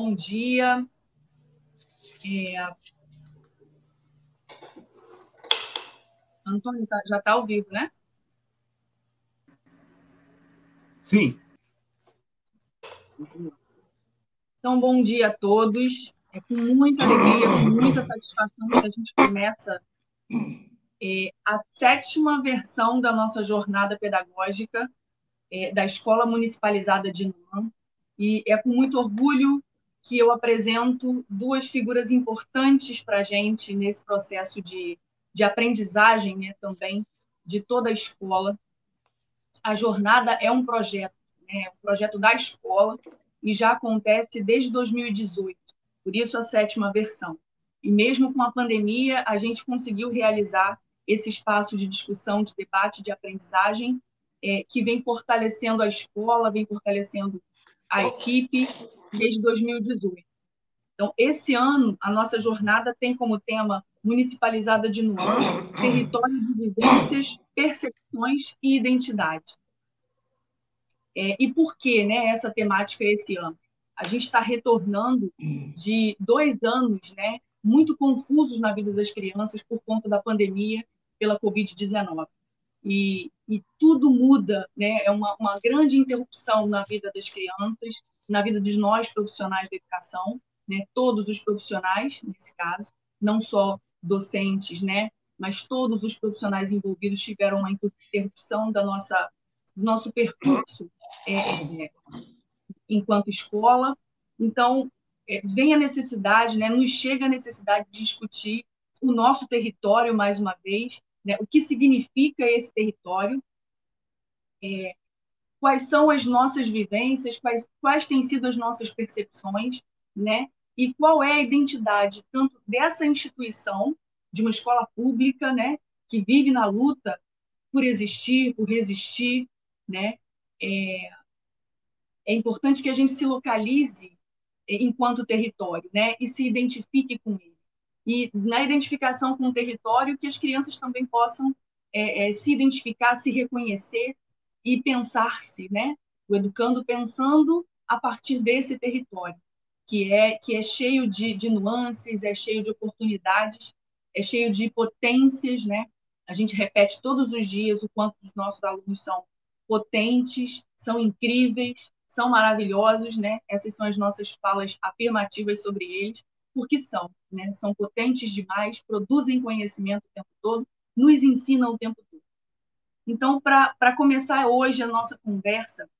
bom dia. É... Antônio, tá, já está ao vivo, né? Sim. Então, bom dia a todos. É com muita alegria, com muita satisfação que a gente começa é, a sétima versão da nossa jornada pedagógica é, da Escola Municipalizada de Nuam. E é com muito orgulho que eu apresento duas figuras importantes para a gente nesse processo de, de aprendizagem né, também de toda a escola. A jornada é um projeto, né, um projeto da escola, e já acontece desde 2018, por isso a sétima versão. E mesmo com a pandemia, a gente conseguiu realizar esse espaço de discussão, de debate, de aprendizagem, é, que vem fortalecendo a escola, vem fortalecendo a equipe desde 2018. Então, esse ano, a nossa jornada tem como tema Municipalizada de Nuance, Território de Vivências, Percepções e Identidade. É, e por que né, essa temática esse ano? A gente está retornando de dois anos né, muito confusos na vida das crianças por conta da pandemia pela Covid-19. E, e, tudo muda, né? é uma, uma grande interrupção na vida das crianças, na vida dos nós profissionais da educação, né? todos os profissionais, nesse caso, não só docentes, né? mas todos os profissionais envolvidos tiveram uma interrupção da nossa, do nosso percurso é, é, enquanto escola. Então, é, vem a necessidade, né? nos chega a necessidade de discutir o nosso território mais uma vez, né? o que significa esse território, é, quais são as nossas vivências, quais, quais têm sido as nossas percepções, né? e qual é a identidade tanto dessa instituição, de uma escola pública, né? que vive na luta por existir, por resistir, né? É, é importante que a gente se localize enquanto território, né? E se identifique com ele e na identificação com o território que as crianças também possam é, é, se identificar, se reconhecer e pensar-se, né? O educando pensando a partir desse território que é que é cheio de, de nuances, é cheio de oportunidades, é cheio de potências, né? A gente repete todos os dias o quanto os nossos alunos são potentes, são incríveis, são maravilhosos, né? Essas são as nossas falas afirmativas sobre eles porque são, né? São potentes demais, produzem conhecimento o tempo todo, nos ensinam o tempo. Então, para começar hoje a nossa conversa,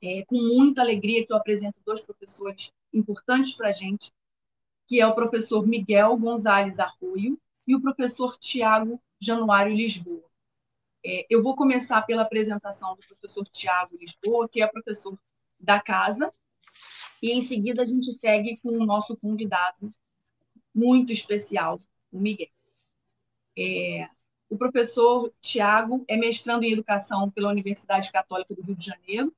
é, com muita alegria que eu apresento dois professores importantes para a gente, que é o professor Miguel Gonzalez Arroio e o professor Tiago Januário Lisboa. É, eu vou começar pela apresentação do professor Tiago Lisboa, que é professor da casa, e em seguida a gente segue com o nosso convidado muito especial, o Miguel. É, o professor Tiago é mestrando em Educação pela Universidade Católica do Rio de Janeiro,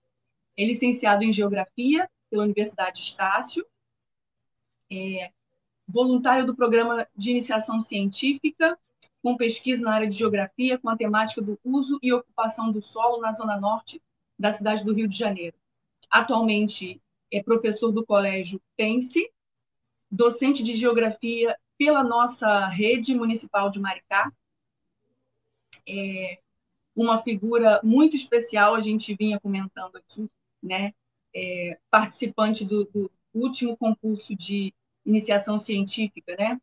é licenciado em Geografia pela Universidade Estácio, é voluntário do Programa de Iniciação Científica, com pesquisa na área de Geografia, com a temática do uso e ocupação do solo na Zona Norte da cidade do Rio de Janeiro. Atualmente é professor do Colégio Pense, docente de Geografia pela nossa rede municipal de Maricá. É uma figura muito especial, a gente vinha comentando aqui, né? É, participante do, do, último concurso de iniciação científica, né?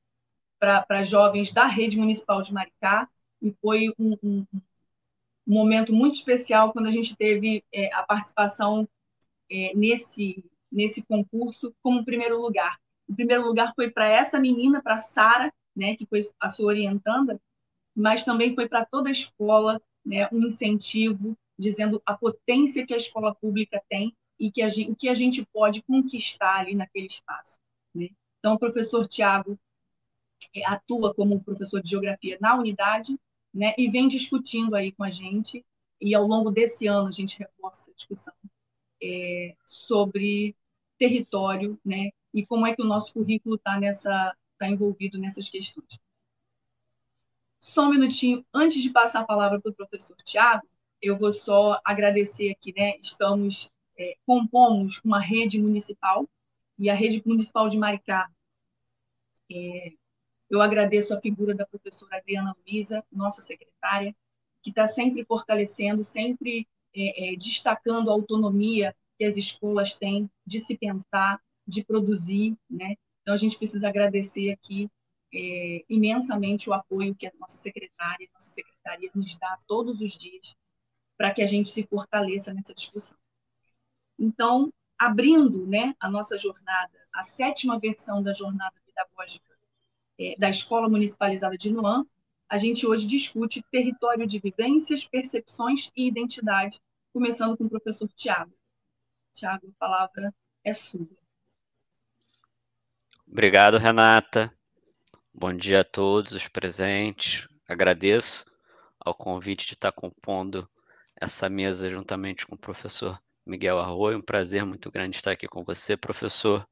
Para jovens da rede municipal de Maricá, e foi um, um, um momento muito especial quando a gente teve é, a participação é, nesse nesse concurso como primeiro lugar. O primeiro lugar foi para essa menina, para Sara, né, que foi a sua orientanda, mas também foi para toda a escola, né, um incentivo dizendo a potência que a escola pública tem e que a gente, o que a gente pode conquistar ali naquele espaço. Né? Então, o professor Tiago é, atua como professor de geografia na unidade né, e vem discutindo aí com a gente, e ao longo desse ano a gente reforça a discussão é, sobre território, né? E como é que o nosso currículo está está envolvido nessas questões. Só um minutinho, antes de passar a palavra para o professor Tiago, eu vou só agradecer aqui, né? Estamos, é, compomos uma rede municipal e a Rede Municipal de Maricá. É, eu agradeço a figura da professora Adriana Luiza, nossa secretária, que está sempre fortalecendo, sempre é, é, destacando a autonomia que as escolas têm de se pensar, de produzir, né? Então a gente precisa agradecer aqui é, imensamente o apoio que a nossa secretária, nossa secretaria nos dá todos os dias para que a gente se fortaleça nessa discussão. Então, abrindo né, a nossa jornada, a sétima versão da jornada pedagógica é, da Escola Municipalizada de Nuan, a gente hoje discute território de vivências, percepções e identidade, começando com o professor Tiago. Tiago, a palavra é sua. Obrigado, Renata. Bom dia a todos os presentes. Agradeço ao convite de estar compondo essa mesa juntamente com o professor Miguel Arroio. Um prazer muito grande estar aqui com você, professor.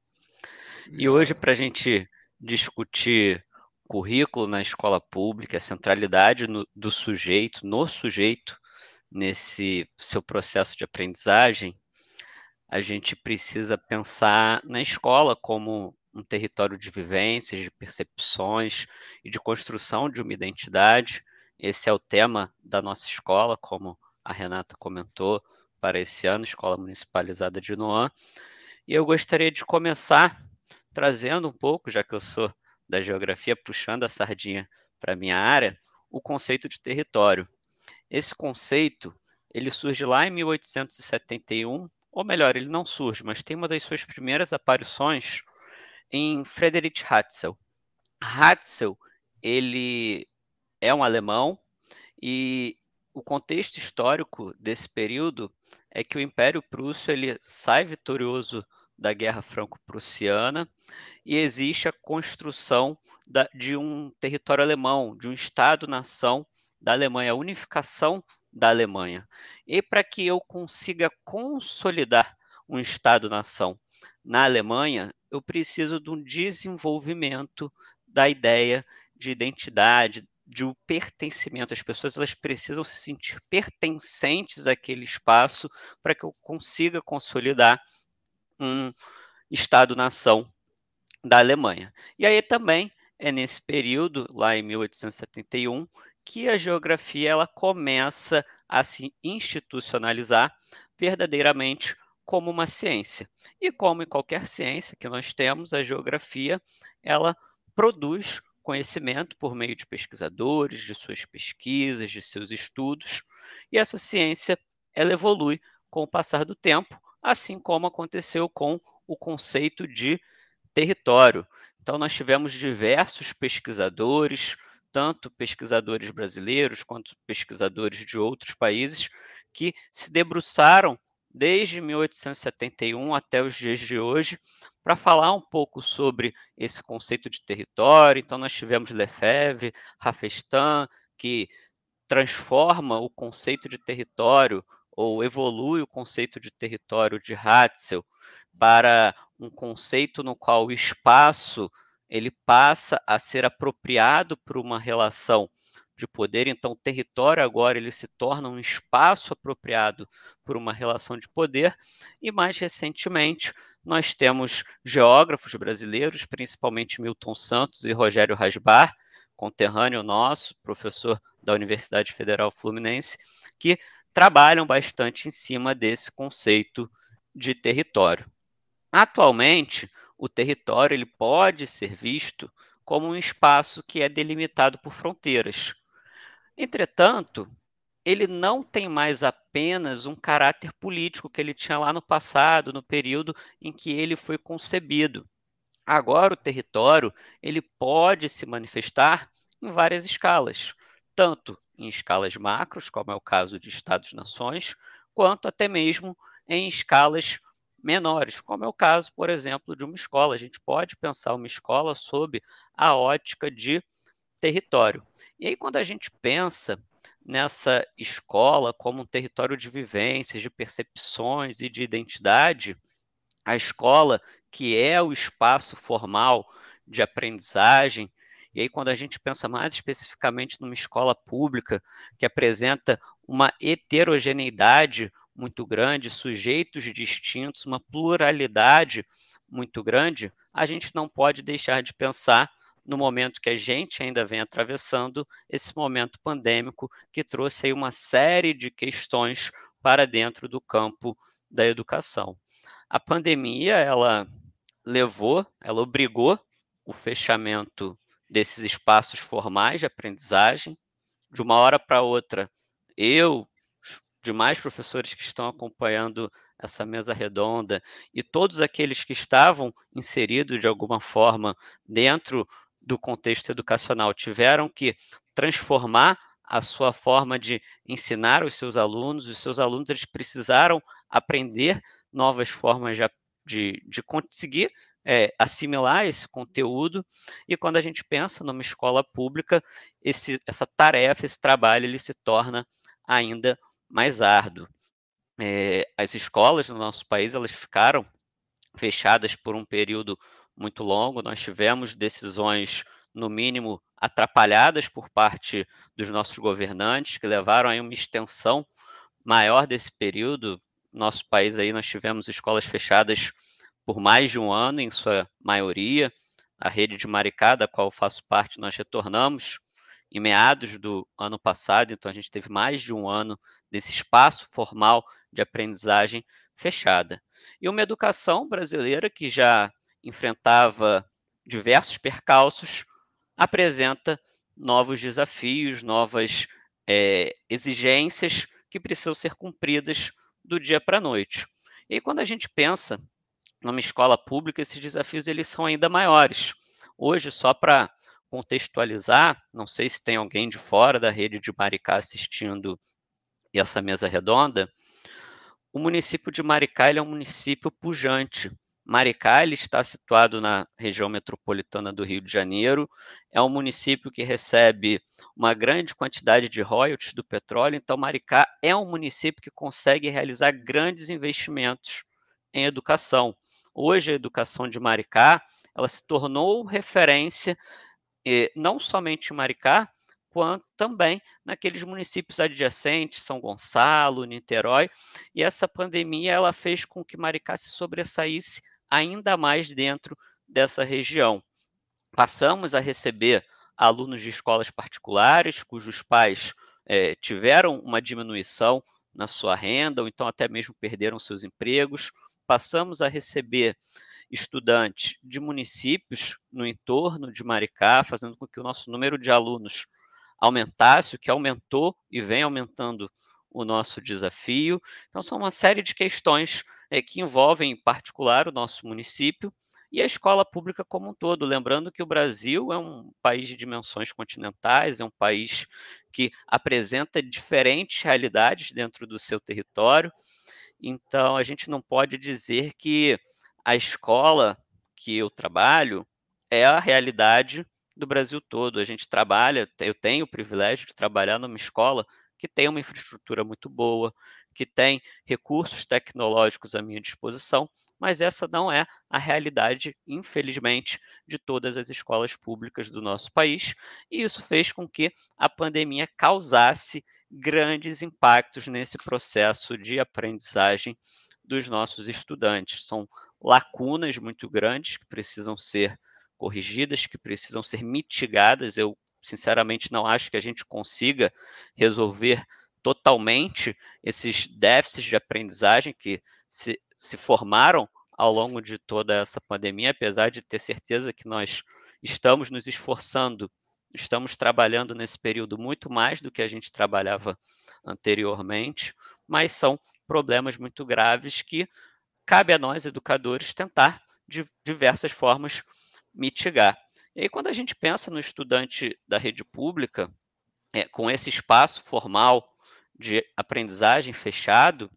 E hoje, para a gente discutir currículo na escola pública, a centralidade no, do sujeito, no sujeito, nesse seu processo de aprendizagem, a gente precisa pensar na escola como um território de vivências, de percepções e de construção de uma identidade. Esse é o tema da nossa escola, como a Renata comentou, para esse ano, Escola Municipalizada de Noan. E eu gostaria de começar trazendo um pouco, já que eu sou da geografia, puxando a sardinha para a minha área, o conceito de território. Esse conceito ele surge lá em 1871, ou melhor, ele não surge, mas tem uma das suas primeiras aparições em Friedrich Hatzel. Hatzel, ele é um alemão e o contexto histórico desse período é que o Império Prússio ele sai vitorioso da Guerra Franco-Prussiana e existe a construção da, de um território alemão, de um Estado-nação da Alemanha, a unificação da Alemanha. E para que eu consiga consolidar um Estado-nação na Alemanha, eu preciso de um desenvolvimento da ideia de identidade, de um pertencimento. As pessoas elas precisam se sentir pertencentes àquele espaço para que eu consiga consolidar um Estado-nação da Alemanha. E aí também é nesse período, lá em 1871, que a geografia ela começa a se institucionalizar verdadeiramente como uma ciência. E como em qualquer ciência que nós temos, a geografia ela produz conhecimento por meio de pesquisadores, de suas pesquisas, de seus estudos, e essa ciência ela evolui com o passar do tempo, assim como aconteceu com o conceito de território. Então nós tivemos diversos pesquisadores, tanto pesquisadores brasileiros quanto pesquisadores de outros países que se debruçaram desde 1871 até os dias de hoje, para falar um pouco sobre esse conceito de território. Então, nós tivemos Lefebvre, Rafestan, que transforma o conceito de território ou evolui o conceito de território de Hatzel para um conceito no qual o espaço ele passa a ser apropriado por uma relação de poder, então o território agora ele se torna um espaço apropriado por uma relação de poder, e mais recentemente nós temos geógrafos brasileiros, principalmente Milton Santos e Rogério Rasbar, conterrâneo nosso, professor da Universidade Federal Fluminense, que trabalham bastante em cima desse conceito de território. Atualmente, o território ele pode ser visto como um espaço que é delimitado por fronteiras. Entretanto, ele não tem mais apenas um caráter político que ele tinha lá no passado, no período em que ele foi concebido. Agora o território ele pode se manifestar em várias escalas, tanto em escalas macros, como é o caso de estados-nações, quanto até mesmo em escalas menores, como é o caso, por exemplo, de uma escola. A gente pode pensar uma escola sob a ótica de território. E aí, quando a gente pensa nessa escola como um território de vivências, de percepções e de identidade, a escola, que é o espaço formal de aprendizagem, e aí, quando a gente pensa mais especificamente numa escola pública que apresenta uma heterogeneidade muito grande, sujeitos distintos, uma pluralidade muito grande, a gente não pode deixar de pensar no momento que a gente ainda vem atravessando esse momento pandêmico que trouxe aí uma série de questões para dentro do campo da educação. A pandemia, ela levou, ela obrigou o fechamento desses espaços formais de aprendizagem. De uma hora para outra, eu, demais professores que estão acompanhando essa mesa redonda e todos aqueles que estavam inseridos de alguma forma dentro do contexto educacional tiveram que transformar a sua forma de ensinar os seus alunos, os seus alunos eles precisaram aprender novas formas de, de, de conseguir é, assimilar esse conteúdo, e quando a gente pensa numa escola pública, esse, essa tarefa, esse trabalho, ele se torna ainda mais árduo. É, as escolas no nosso país, elas ficaram fechadas por um período muito longo, nós tivemos decisões, no mínimo, atrapalhadas por parte dos nossos governantes, que levaram a uma extensão maior desse período. Nosso país aí nós tivemos escolas fechadas por mais de um ano, em sua maioria. A rede de Maricá, da qual faço parte, nós retornamos em meados do ano passado, então a gente teve mais de um ano desse espaço formal de aprendizagem fechada. E uma educação brasileira que já enfrentava diversos percalços, apresenta novos desafios, novas é, exigências que precisam ser cumpridas do dia para a noite. E quando a gente pensa numa escola pública, esses desafios eles são ainda maiores. Hoje, só para contextualizar, não sei se tem alguém de fora da rede de Maricá assistindo essa mesa redonda, o município de Maricá é um município pujante. Maricá ele está situado na região metropolitana do Rio de Janeiro, é um município que recebe uma grande quantidade de royalties do petróleo, então Maricá é um município que consegue realizar grandes investimentos em educação. Hoje, a educação de Maricá ela se tornou referência não somente em Maricá, quanto também naqueles municípios adjacentes, São Gonçalo, Niterói, e essa pandemia ela fez com que Maricá se sobressaísse ainda mais dentro dessa região. Passamos a receber alunos de escolas particulares cujos pais eh, tiveram uma diminuição na sua renda, ou então até mesmo perderam seus empregos, passamos a receber estudantes de municípios no entorno de Maricá, fazendo com que o nosso número de alunos aumentasse, o que aumentou e vem aumentando o nosso desafio. Então, são uma série de questões é, que envolvem, em particular, o nosso município e a escola pública como um todo. Lembrando que o Brasil é um país de dimensões continentais, é um país que apresenta diferentes realidades dentro do seu território. Então, a gente não pode dizer que a escola que eu trabalho é a realidade do Brasil todo. A gente trabalha, eu tenho o privilégio de trabalhar numa escola que tem uma infraestrutura muito boa, que tem recursos tecnológicos à minha disposição, mas essa não é a realidade, infelizmente, de todas as escolas públicas do nosso país, e isso fez com que a pandemia causasse grandes impactos nesse processo de aprendizagem dos nossos estudantes. São lacunas muito grandes que precisam ser corrigidas, que precisam ser mitigadas. Eu, sinceramente, não acho que a gente consiga resolver totalmente esses déficits de aprendizagem que se, se formaram ao longo de toda essa pandemia, apesar de ter certeza que nós estamos nos esforçando estamos trabalhando nesse período muito mais do que a gente trabalhava anteriormente, mas são problemas muito graves que cabe a nós, educadores, tentar de diversas formas mitigar. E aí, quando a gente pensa no estudante da rede pública, é, com esse espaço formal de aprendizagem fechado,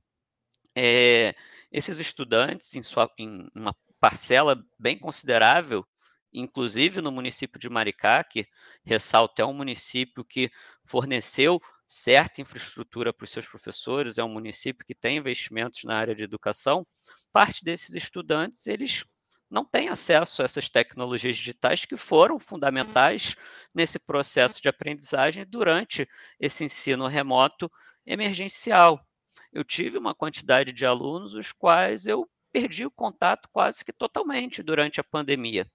é, esses estudantes, em, sua, em uma parcela bem considerável, inclusive no município de Maricá, que ressalta é um município que forneceu certa infraestrutura para os seus professores, é um município que tem investimentos na área de educação, parte desses estudantes, eles não têm acesso a essas tecnologias digitais que foram fundamentais nesse processo de aprendizagem durante esse ensino remoto emergencial. Eu tive uma quantidade de alunos os quais eu perdi o contato quase que totalmente durante a pandemia.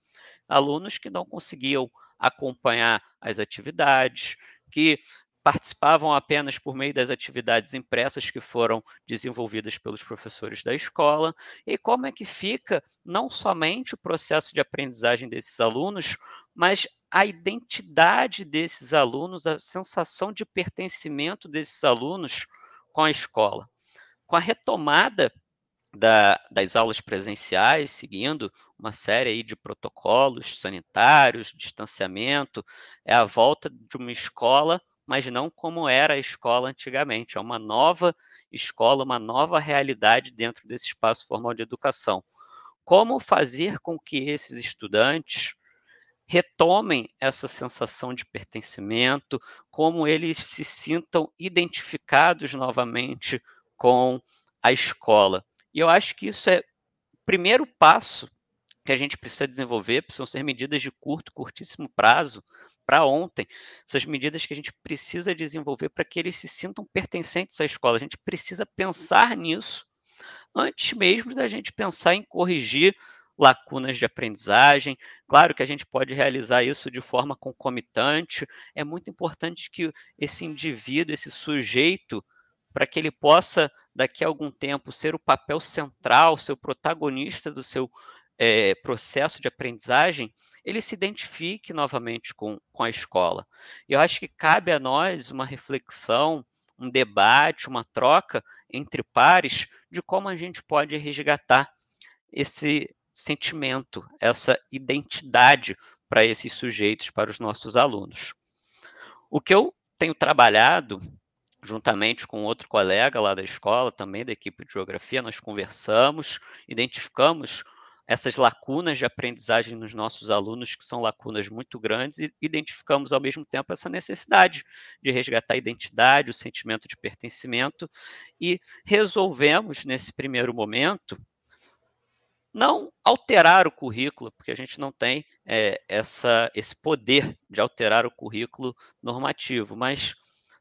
Alunos que não conseguiam acompanhar as atividades, que participavam apenas por meio das atividades impressas que foram desenvolvidas pelos professores da escola, e como é que fica não somente o processo de aprendizagem desses alunos, mas a identidade desses alunos, a sensação de pertencimento desses alunos com a escola. Com a retomada da, das aulas presenciais, seguindo uma série aí de protocolos sanitários, distanciamento, é a volta de uma escola mas não como era a escola antigamente. É uma nova escola, uma nova realidade dentro desse espaço formal de educação. Como fazer com que esses estudantes retomem essa sensação de pertencimento, como eles se sintam identificados novamente com a escola. E eu acho que isso é o primeiro passo que a gente precisa desenvolver, precisam ser medidas de curto, curtíssimo prazo, para ontem, essas medidas que a gente precisa desenvolver para que eles se sintam pertencentes à escola. A gente precisa pensar nisso antes mesmo da gente pensar em corrigir lacunas de aprendizagem. Claro que a gente pode realizar isso de forma concomitante. É muito importante que esse indivíduo, esse sujeito, para que ele possa, daqui a algum tempo, ser o papel central, ser o protagonista do seu é, processo de aprendizagem, ele se identifique novamente com, com a escola. E eu acho que cabe a nós uma reflexão, um debate, uma troca entre pares de como a gente pode resgatar esse sentimento, essa identidade para esses sujeitos, para os nossos alunos. O que eu tenho trabalhado, juntamente com outro colega lá da escola, também da equipe de geografia, nós conversamos, identificamos essas lacunas de aprendizagem nos nossos alunos, que são lacunas muito grandes, e identificamos ao mesmo tempo essa necessidade de resgatar a identidade, o sentimento de pertencimento, e resolvemos, nesse primeiro momento, não alterar o currículo, porque a gente não tem é, essa, esse poder de alterar o currículo normativo, mas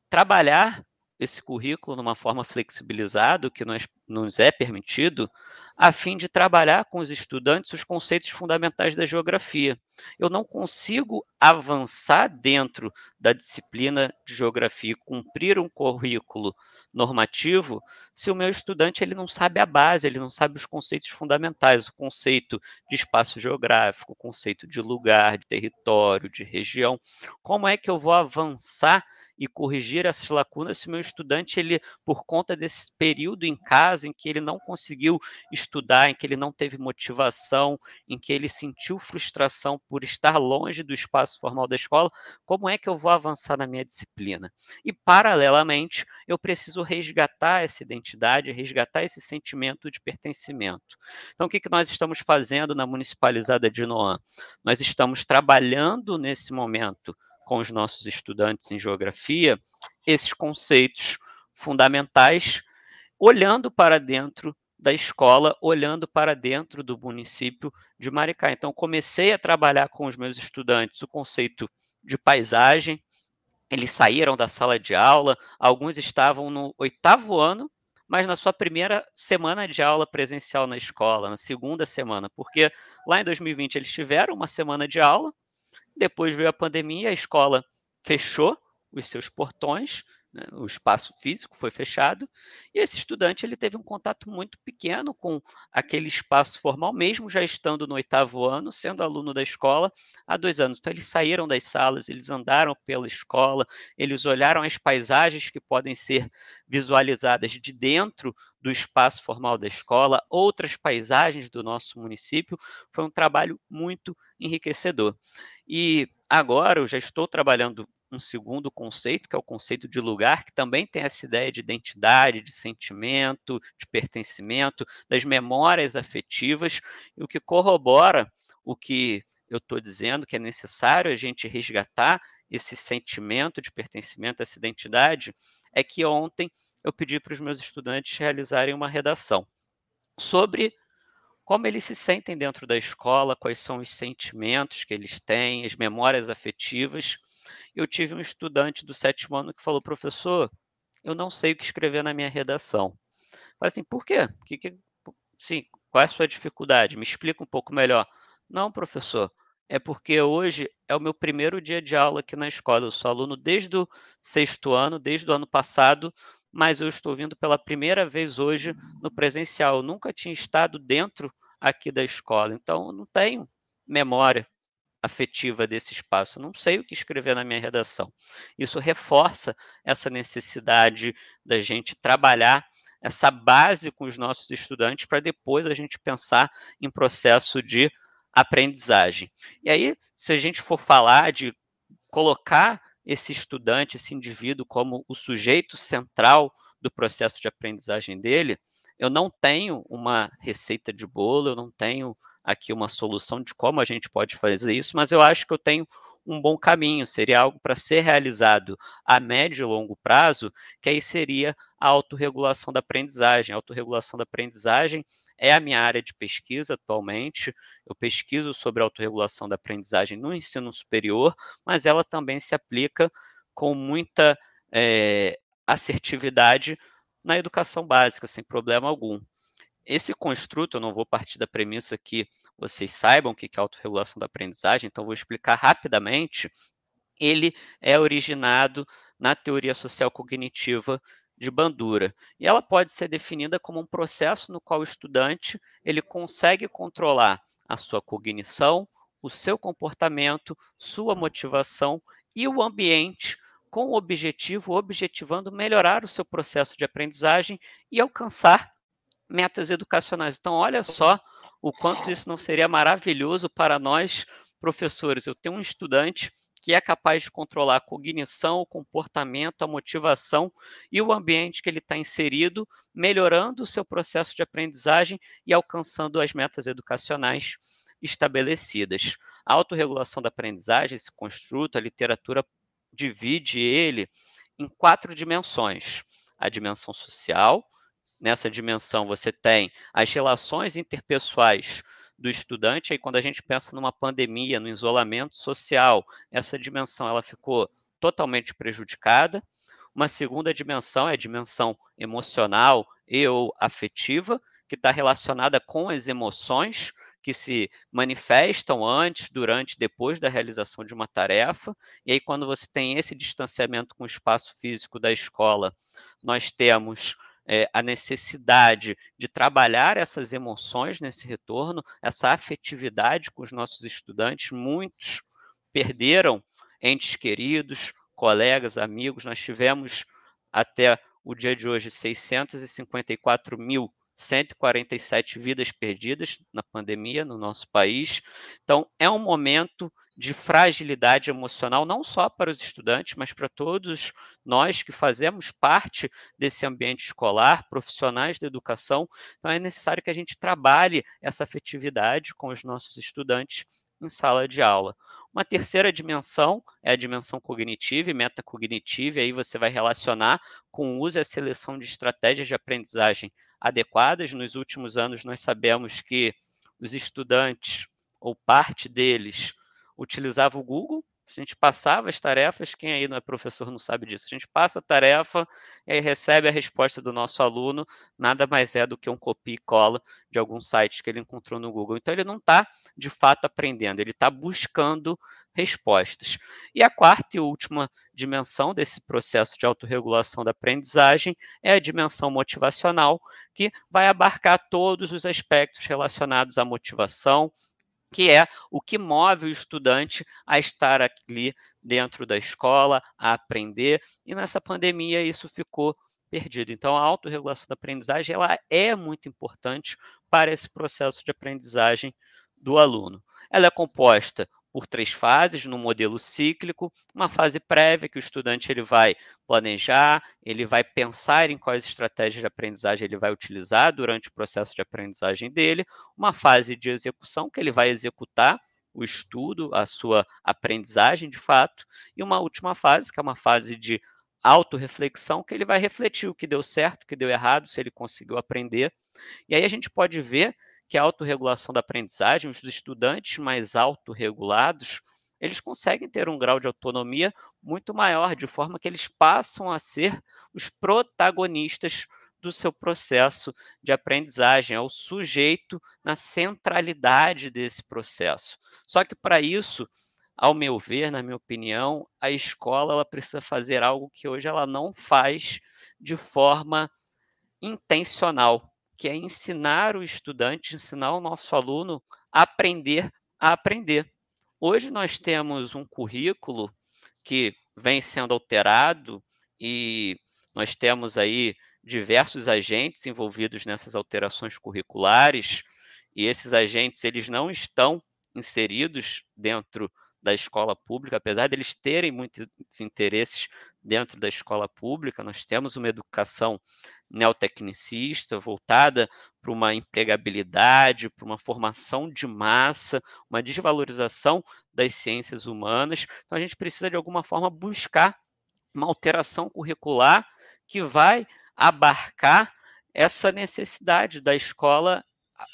trabalhar esse currículo numa forma flexibilizada, que nós, nos é permitido, a fim de trabalhar com os estudantes os conceitos fundamentais da geografia. Eu não consigo avançar dentro da disciplina de geografia e cumprir um currículo normativo se o meu estudante ele não sabe a base, ele não sabe os conceitos fundamentais, o conceito de espaço geográfico, o conceito de lugar, de território, de região. Como é que eu vou avançar e corrigir essas lacunas se o meu estudante, ele, por conta desse período em casa em que ele não conseguiu estudar, em que ele não teve motivação, em que ele sentiu frustração por estar longe do espaço formal da escola, como é que eu vou avançar na minha disciplina? E, paralelamente, eu preciso resgatar essa identidade, resgatar esse sentimento de pertencimento. Então, o que, que nós estamos fazendo na Municipalizada de Noan? Nós estamos trabalhando nesse momento com os nossos estudantes em geografia esses conceitos fundamentais, olhando para dentro da escola, olhando para dentro do município de Maricá. Então, comecei a trabalhar com os meus estudantes o conceito de paisagem. Eles saíram da sala de aula, alguns estavam no oitavo ano, mas na sua primeira semana de aula presencial na escola, na segunda semana, porque lá em 2020 eles tiveram uma semana de aula, depois veio a pandemia, a escola fechou os seus portões, né, o espaço físico foi fechado, e esse estudante ele teve um contato muito pequeno com aquele espaço formal, mesmo já estando no oitavo ano, sendo aluno da escola há dois anos. Então, eles saíram das salas, eles andaram pela escola, eles olharam as paisagens que podem ser visualizadas de dentro do espaço formal da escola, outras paisagens do nosso município. Foi um trabalho muito enriquecedor. E agora eu já estou trabalhando um segundo conceito, que é o conceito de lugar, que também tem essa ideia de identidade, de sentimento, de pertencimento, das memórias afetivas, e o que corrobora o que eu estou dizendo, que é necessário a gente resgatar esse sentimento de pertencimento, essa identidade, é que ontem eu pedi para os meus estudantes realizarem uma redação sobre como eles se sentem dentro da escola, quais são os sentimentos que eles têm, as memórias afetivas. Eu tive um estudante do sétimo ano que falou, professor, eu não sei o que escrever na minha redação. Falei assim, por quê? Que, que, sim, Qual é a sua dificuldade? Me explica um pouco melhor. Não, professor, é porque hoje é o meu primeiro dia de aula aqui na escola. Eu sou aluno desde o sexto ano, desde o ano passado, mas eu estou vindo pela primeira vez hoje no presencial. Eu nunca tinha estado dentro aqui da escola, então eu não tenho memória afetiva desse espaço. Eu não sei o que escrever na minha redação. Isso reforça essa necessidade da gente trabalhar essa base com os nossos estudantes para depois a gente pensar em processo de aprendizagem. E aí, se a gente for falar de colocar esse estudante, esse indivíduo, como o sujeito central do processo de aprendizagem dele, eu não tenho uma receita de bolo, eu não tenho aqui uma solução de como a gente pode fazer isso, mas eu acho que eu tenho um bom caminho, seria algo para ser realizado a médio e longo prazo, que aí seria a autorregulação da aprendizagem. A autorregulação da aprendizagem é a minha área de pesquisa atualmente. Eu pesquiso sobre a autorregulação da aprendizagem no ensino superior, mas ela também se aplica com muita é, assertividade na educação básica, sem problema algum. Esse construto, eu não vou partir da premissa que vocês saibam o que é autorregulação da aprendizagem, então vou explicar rapidamente. Ele é originado na teoria social cognitiva de Bandura. E ela pode ser definida como um processo no qual o estudante ele consegue controlar a sua cognição, o seu comportamento, sua motivação e o ambiente com o objetivo, objetivando melhorar o seu processo de aprendizagem e alcançar metas educacionais. Então, olha só o quanto isso não seria maravilhoso para nós, professores. Eu tenho um estudante que é capaz de controlar a cognição, o comportamento, a motivação e o ambiente que ele está inserido, melhorando o seu processo de aprendizagem e alcançando as metas educacionais estabelecidas. A autorregulação da aprendizagem, esse construto, a literatura divide ele em quatro dimensões: a dimensão social, nessa dimensão você tem as relações interpessoais do estudante, aí quando a gente pensa numa pandemia, no isolamento social, essa dimensão ela ficou totalmente prejudicada. Uma segunda dimensão é a dimensão emocional e ou afetiva, que está relacionada com as emoções que se manifestam antes, durante depois da realização de uma tarefa. E aí, quando você tem esse distanciamento com o espaço físico da escola, nós temos é, a necessidade de trabalhar essas emoções nesse retorno, essa afetividade com os nossos estudantes. Muitos perderam entes queridos, colegas, amigos. Nós tivemos até o dia de hoje 654 mil 147 vidas perdidas na pandemia no nosso país. Então, é um momento de fragilidade emocional, não só para os estudantes, mas para todos nós que fazemos parte desse ambiente escolar, profissionais da educação. Então, é necessário que a gente trabalhe essa afetividade com os nossos estudantes em sala de aula. Uma terceira dimensão é a dimensão cognitiva e metacognitiva, e aí você vai relacionar com o uso e a seleção de estratégias de aprendizagem adequadas. Nos últimos anos, nós sabemos que os estudantes, ou parte deles, utilizava o Google, a gente passava as tarefas, quem aí não é professor não sabe disso. A gente passa a tarefa e aí recebe a resposta do nosso aluno, nada mais é do que um copia e cola de algum site que ele encontrou no Google. Então ele não está de fato aprendendo, ele está buscando respostas. E a quarta e última dimensão desse processo de autorregulação da aprendizagem é a dimensão motivacional, que vai abarcar todos os aspectos relacionados à motivação, que é o que move o estudante a estar ali dentro da escola, a aprender, e nessa pandemia isso ficou perdido. Então, a autorregulação da aprendizagem ela é muito importante para esse processo de aprendizagem do aluno. Ela é composta por três fases no modelo cíclico, uma fase prévia que o estudante ele vai planejar, ele vai pensar em quais estratégias de aprendizagem ele vai utilizar durante o processo de aprendizagem dele, uma fase de execução que ele vai executar o estudo, a sua aprendizagem de fato, e uma última fase, que é uma fase de autorreflexão, que ele vai refletir o que deu certo, o que deu errado, se ele conseguiu aprender. E aí a gente pode ver que a autorregulação da aprendizagem, os estudantes mais autorregulados, eles conseguem ter um grau de autonomia muito maior, de forma que eles passam a ser os protagonistas do seu processo de aprendizagem, é o sujeito na centralidade desse processo. Só que para isso, ao meu ver, na minha opinião, a escola ela precisa fazer algo que hoje ela não faz de forma intencional, que é ensinar o estudante, ensinar o nosso aluno a aprender a aprender. Hoje nós temos um currículo que vem sendo alterado e nós temos aí diversos agentes envolvidos nessas alterações curriculares e esses agentes eles não estão inseridos dentro da escola pública, apesar deles de terem muitos interesses dentro da escola pública, nós temos uma educação neotecnicista voltada para uma empregabilidade, para uma formação de massa, uma desvalorização das ciências humanas. Então a gente precisa de alguma forma buscar uma alteração curricular que vai abarcar essa necessidade da escola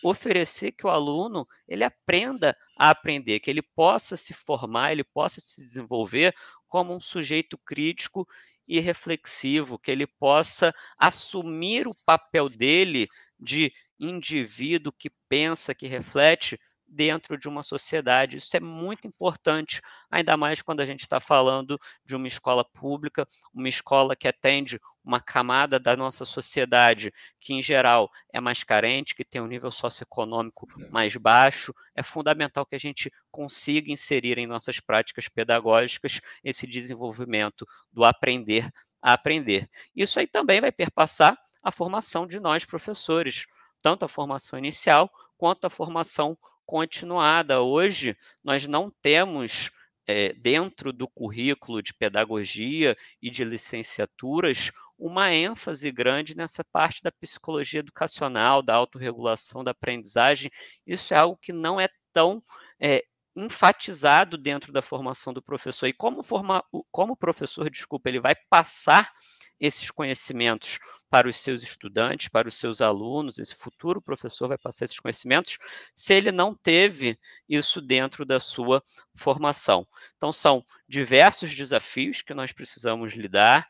oferecer que o aluno ele aprenda a aprender, que ele possa se formar, ele possa se desenvolver como um sujeito crítico e reflexivo, que ele possa assumir o papel dele de indivíduo que pensa, que reflete dentro de uma sociedade. Isso é muito importante, ainda mais quando a gente está falando de uma escola pública, uma escola que atende uma camada da nossa sociedade que, em geral, é mais carente, que tem um nível socioeconômico mais baixo. É fundamental que a gente consiga inserir em nossas práticas pedagógicas esse desenvolvimento do aprender a aprender. Isso aí também vai perpassar a formação de nós, professores, tanto a formação inicial quanto a formação continuada. Hoje, nós não temos é, dentro do currículo de pedagogia e de licenciaturas uma ênfase grande nessa parte da psicologia educacional, da autorregulação, da aprendizagem. Isso é algo que não é tão é, enfatizado dentro da formação do professor. E como, forma, como o professor, desculpa, ele vai passar esses conhecimentos para os seus estudantes, para os seus alunos, esse futuro professor vai passar esses conhecimentos, se ele não teve isso dentro da sua formação. Então, são diversos desafios que nós precisamos lidar.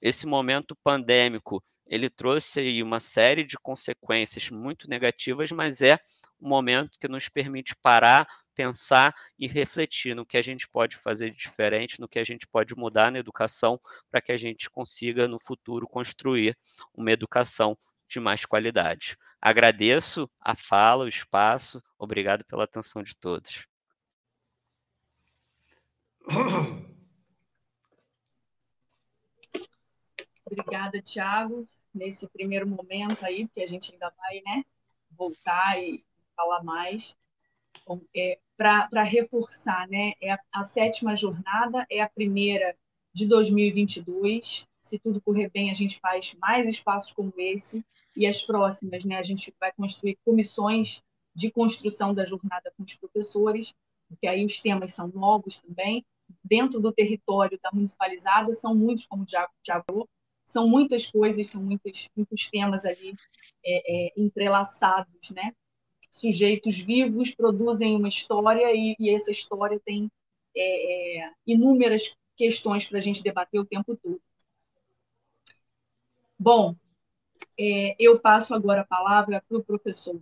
Esse momento pandêmico, ele trouxe aí uma série de consequências muito negativas, mas é um momento que nos permite parar, pensar e refletir no que a gente pode fazer de diferente, no que a gente pode mudar na educação para que a gente consiga no futuro construir uma educação de mais qualidade. Agradeço a fala, o espaço, obrigado pela atenção de todos. Obrigada, Tiago, nesse primeiro momento aí, porque a gente ainda vai, né, voltar e falar mais. É, para reforçar, né? É a, a, sétima jornada é a primeira de 2022. Se tudo correr bem, a gente faz mais espaços como esse e as próximas, né? A gente vai construir comissões de construção da jornada com os professores, porque aí os temas são novos também. Dentro do território da municipalizada, são muitos, como o Tiago falou, são muitas coisas, são muitos, muitos temas ali é, é, entrelaçados, né? Sujeitos vivos produzem uma história e, e essa história tem é, é, inúmeras questões para a gente debater o tempo todo. Bom, é, eu passo agora a palavra para o professor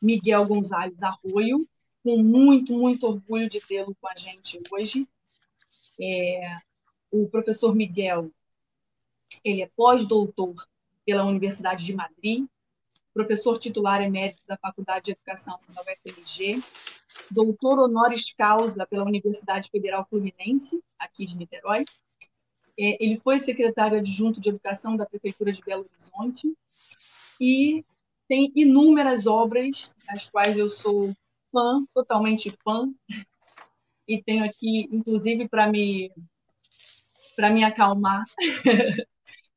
Miguel Gonzalez Arroio, com muito, muito orgulho de tê-lo com a gente hoje. É, o professor Miguel, ele é pós-doutor pela Universidade de Madrid, professor titular emérito da Faculdade de Educação da UFMG, doutor honoris causa pela Universidade Federal Fluminense, aqui de Niterói. É, ele foi secretário adjunto de Educação da Prefeitura de Belo Horizonte e tem inúmeras obras, das quais eu sou fã, totalmente fã, e tenho aqui, inclusive, para me para me acalmar,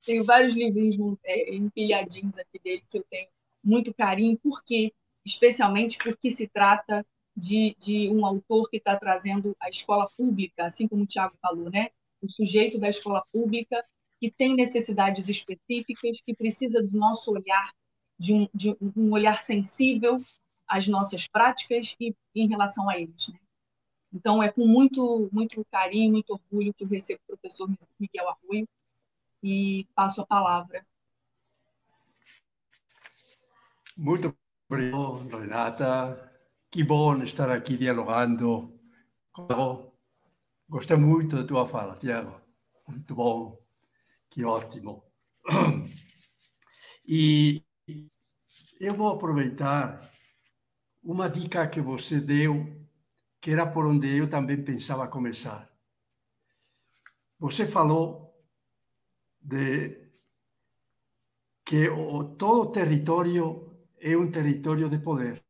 tenho vários livrinhos é, empilhadinhos aqui dele que eu tenho muito carinho, porque especialmente porque se trata de, de um autor que está trazendo a escola pública, assim como o Tiago falou, né? O sujeito da escola pública que tem necessidades específicas, que precisa do nosso olhar, de um, de um olhar sensível às nossas práticas e em relação a eles. Né? Então, é com muito, muito carinho, muito orgulho que eu recebo o professor Miguel Arroio e passo a palavra Muito obrigado, Renata. Que bom estar aqui dialogando. Gostei muito da tua fala, Tiago. Muito bom. Que ótimo. E eu vou aproveitar uma dica que você deu, que era por onde eu também pensava começar. Você falou de que o, todo o território é um território de poder.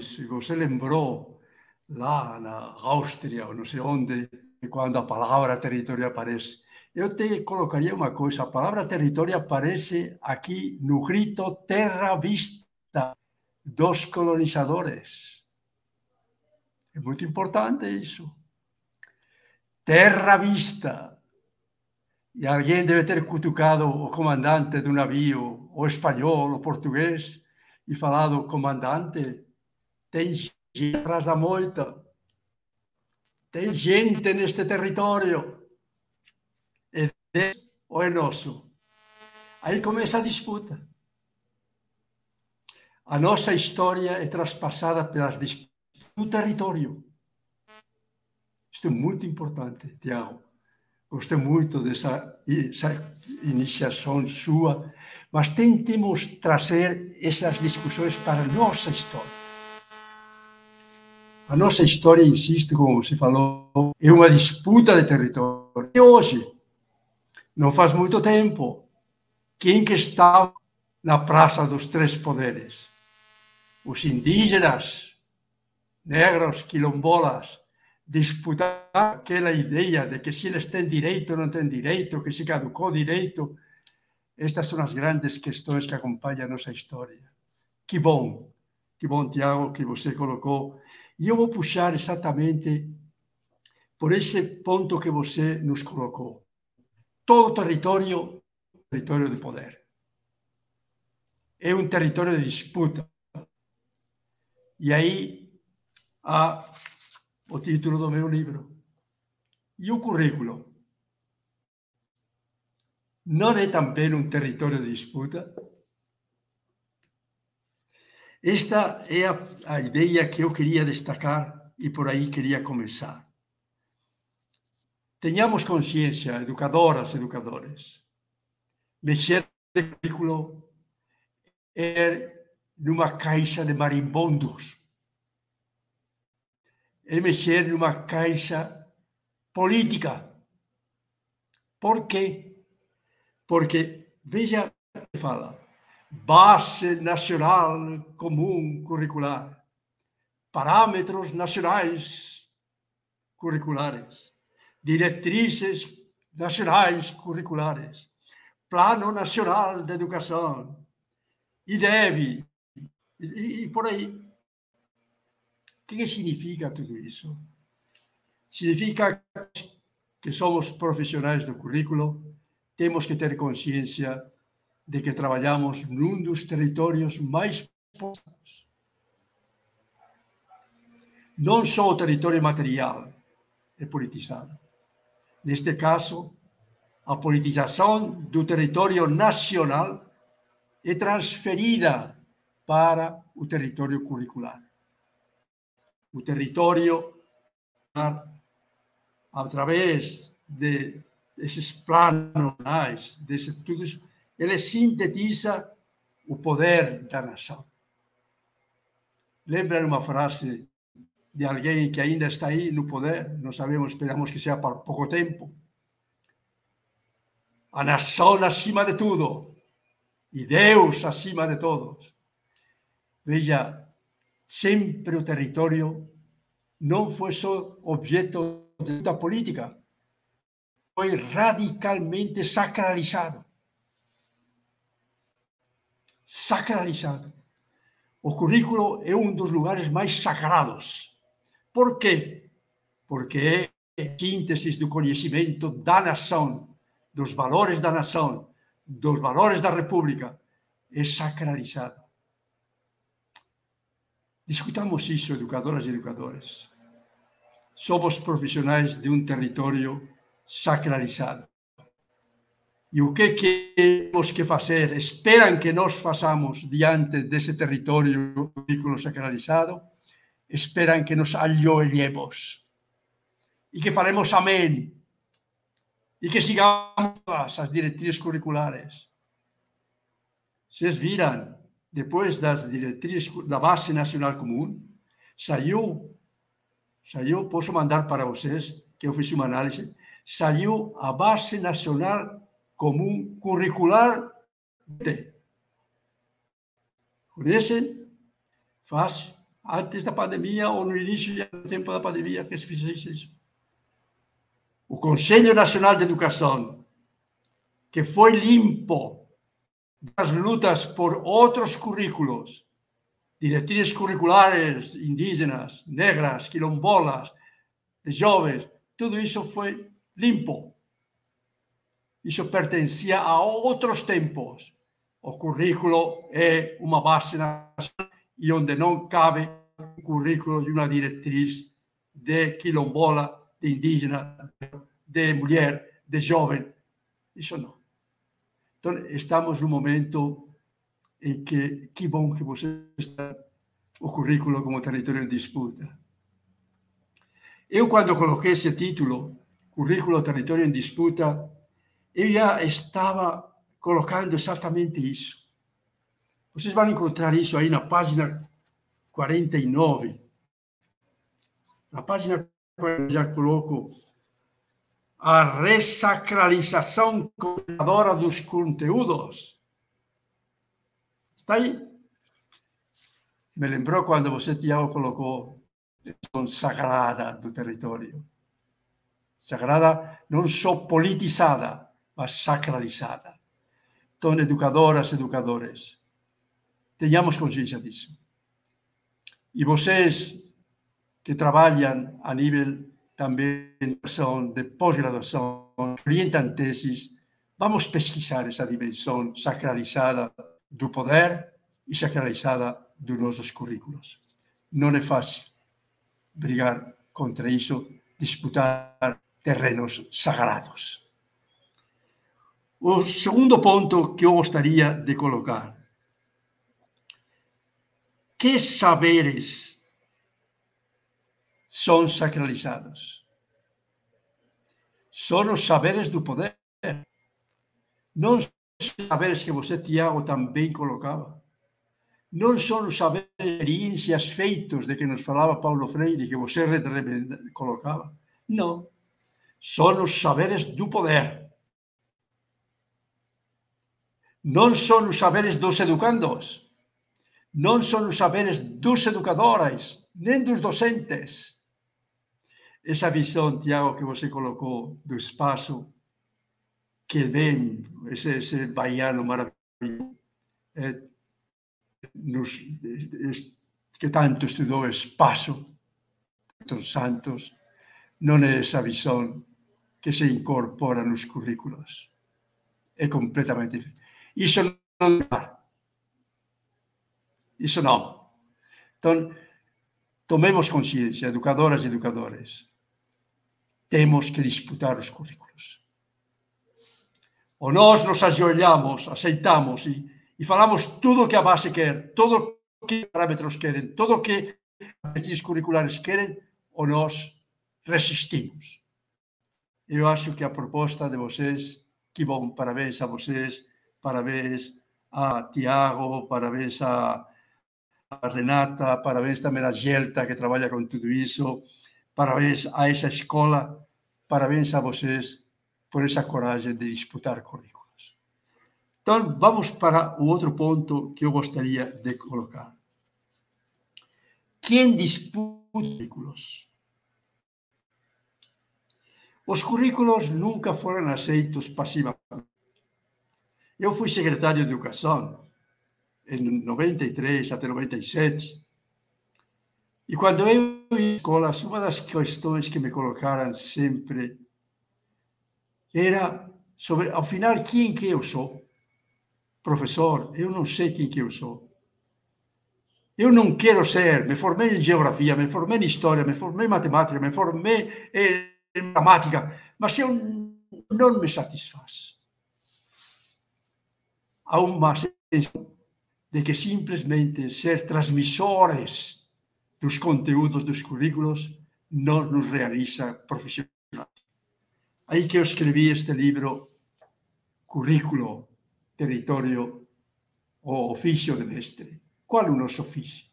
Se você lembrou lá na Áustria, ou não sei onde, quando a palavra território aparece, eu te colocaria uma coisa: a palavra território aparece aqui no grito terra vista dos colonizadores. É muito importante isso. Terra vista. E alguém deve ter cutucado o comandante do navio, o espanhol, o português, e falado: comandante, tem gente atrás da moita, tem gente neste território deles ou é nosso? Aí começa a disputa. A nossa história é traspassada pelas disputas do território. Isto é muito importante, Tiago. Gostei muito dessa iniciação sua, mas tentemos trazer essas discussões para a nossa história. A nossa história, insisto, como você falou, é uma disputa de território. E hoje, não faz muito tempo, quem que estava na Praça dos Três Poderes? Os indígenas, negros, quilombolas, disputar aquela ideia de que se eles têm direito ou não têm direito, que se caducou direito. Estas son as grandes questões que acompañan a nosa historia. Que bom, que bom, Tiago, que você colocou. E eu vou puxar exatamente por esse ponto que você nos colocou. Todo território território de poder. É um território de disputa. E aí há o título do meu livro. E o currículo? Não é também um território de disputa? Esta é a, a ideia que eu queria destacar e por aí queria começar. Tenhamos consciência, educadoras, educadores. Mexer no currículo é numa caixa de marimbondos. É mexer numa caixa política. Por? Porque, veja fala, base nacional comum curricular, parâmetros nacionais curriculares diretrizes nacionais curriculares, Plano Nacional de Educação, IDEB, e, e por aí. O que significa tudo isso? Significa que somos profissionais do currículo, temos que ter consciência de que trabalhamos num dos territórios mais. Não só o território material é politizado, neste caso, a politização do território nacional é transferida para o território curricular. O território, através de esses planos, desses estudos, ele sintetiza o poder da nação. Lembra uma frase de alguém que ainda está aí no poder, não sabemos, esperamos que seja por pouco tempo. A nação acima de tudo e Deus acima de todos. Veja, sempre o território não foi só objeto de luta política, foi radicalmente sacralizado. Sacralizado. O currículo é um dos lugares mais sagrados por quê? Porque é síntese do conhecimento da nação, dos valores da nação, dos valores da república, é sacralizado. Discutamos isso, educadoras e educadores. Somos profissionais de um território sacralizado. E o que, temos que fazer? Esperam que nós façamos diante desse território currículo sacralizado? Esperam que nos ajoelhemos e que faremos amém e que sigamos as diretrizes curriculares. Vocês viram, depois das diretrizes da base nacional comum, saiu, saiu, posso mandar para vocês, que eu fiz uma análise, saiu a base nacional comum curricular de. Conhecem? Faz antes da pandemia ou no início do tempo da pandemia que se fizesse isso. O Conselho Nacional de Educação, que foi limpo das lutas por outros currículos, diretrizes curriculares indígenas, negras, quilombolas, de jovens, tudo isso foi limpo. Isso pertencia a outros tempos. O currículo é uma base nacional e onde não cabe um currículo de uma diretriz de quilombola, de indígena, de mulher, de jovem. Isso não. Então, estamos num momento em que, que bom que você está o currículo como território em disputa. Eu, quando coloquei esse título, Currículo Território em Disputa, eu já estava colocando exatamente isso. Vocês vão encontrar isso aí na página 49. Na página 49 já coloco a ressacralização coordenadora dos conteúdos. Está aí? Me lembrou quando você, Tiago, colocou a sagrada do território. Sagrada não só politizada, mas sacralizada. Então, educadoras, educadores, tenhamos consciência disso. E vocês que trabalham a nível também de pós-graduação, orientam teses, vamos pesquisar essa dimensão sacralizada do poder e sacralizada dos nossos currículos. Não é fácil brigar contra isso, disputar terrenos sagrados. O segundo ponto que eu gostaria de colocar. Que saberes são sacralizados? São os saberes do poder. Não os saberes que você, Tiago, também colocava. Não são os saberes, experiências, feitos de que nos falava Paulo Freire, que você colocava. Não. Son os saberes do poder. Non son os saberes dos educandos. Non son os saberes dos educadores, nen dos docentes. Esa visión, Tiago, que você colocou do espaço que ven ese, ese baiano maravilloso eh, nos, que tanto estudou espaço, Santos, non é esa visión que se incorpora nos currículos. É completamente diferente. Isso não dá. Isso não. Então, tomemos consciência, educadoras e educadores. Temos que disputar os currículos. Ou nós nos ajoelhamos, aceitamos e, e falamos tudo o que a base quer, tudo o que os parâmetros querem, tudo o que as curriculares querem, ou nós resistimos. Eu acho que a proposta de vocês, que bom, parabéns a vocês, parabéns a Tiago, parabéns a, a Renata, parabéns também a Gelta, que trabalha com tudo isso, parabéns a essa escola, parabéns a vocês por essa coragem de disputar currículos. Então, vamos para o outro ponto que eu gostaria de colocar. Quem disputa currículos? Os currículos nunca foram aceitos passivamente. Eu fui secretário de Educação em 93 até 97. E quando eu em escolas, uma das questões que me colocaram sempre era sobre, ao final, quem que eu sou? Professor, eu não sei quem que eu sou. Eu não quero ser, me formei em geografia, me formei em história, me formei em matemática, me formei em gramática, mas eu não me satisfaz. há uma sensação de que simplesmente ser transmissores dos conteúdos dos currículos não nos realiza profissionais. Aí que eu escrevi este livro, Currículo, Território ou Ofício de Mestre. Qual o nosso ofício?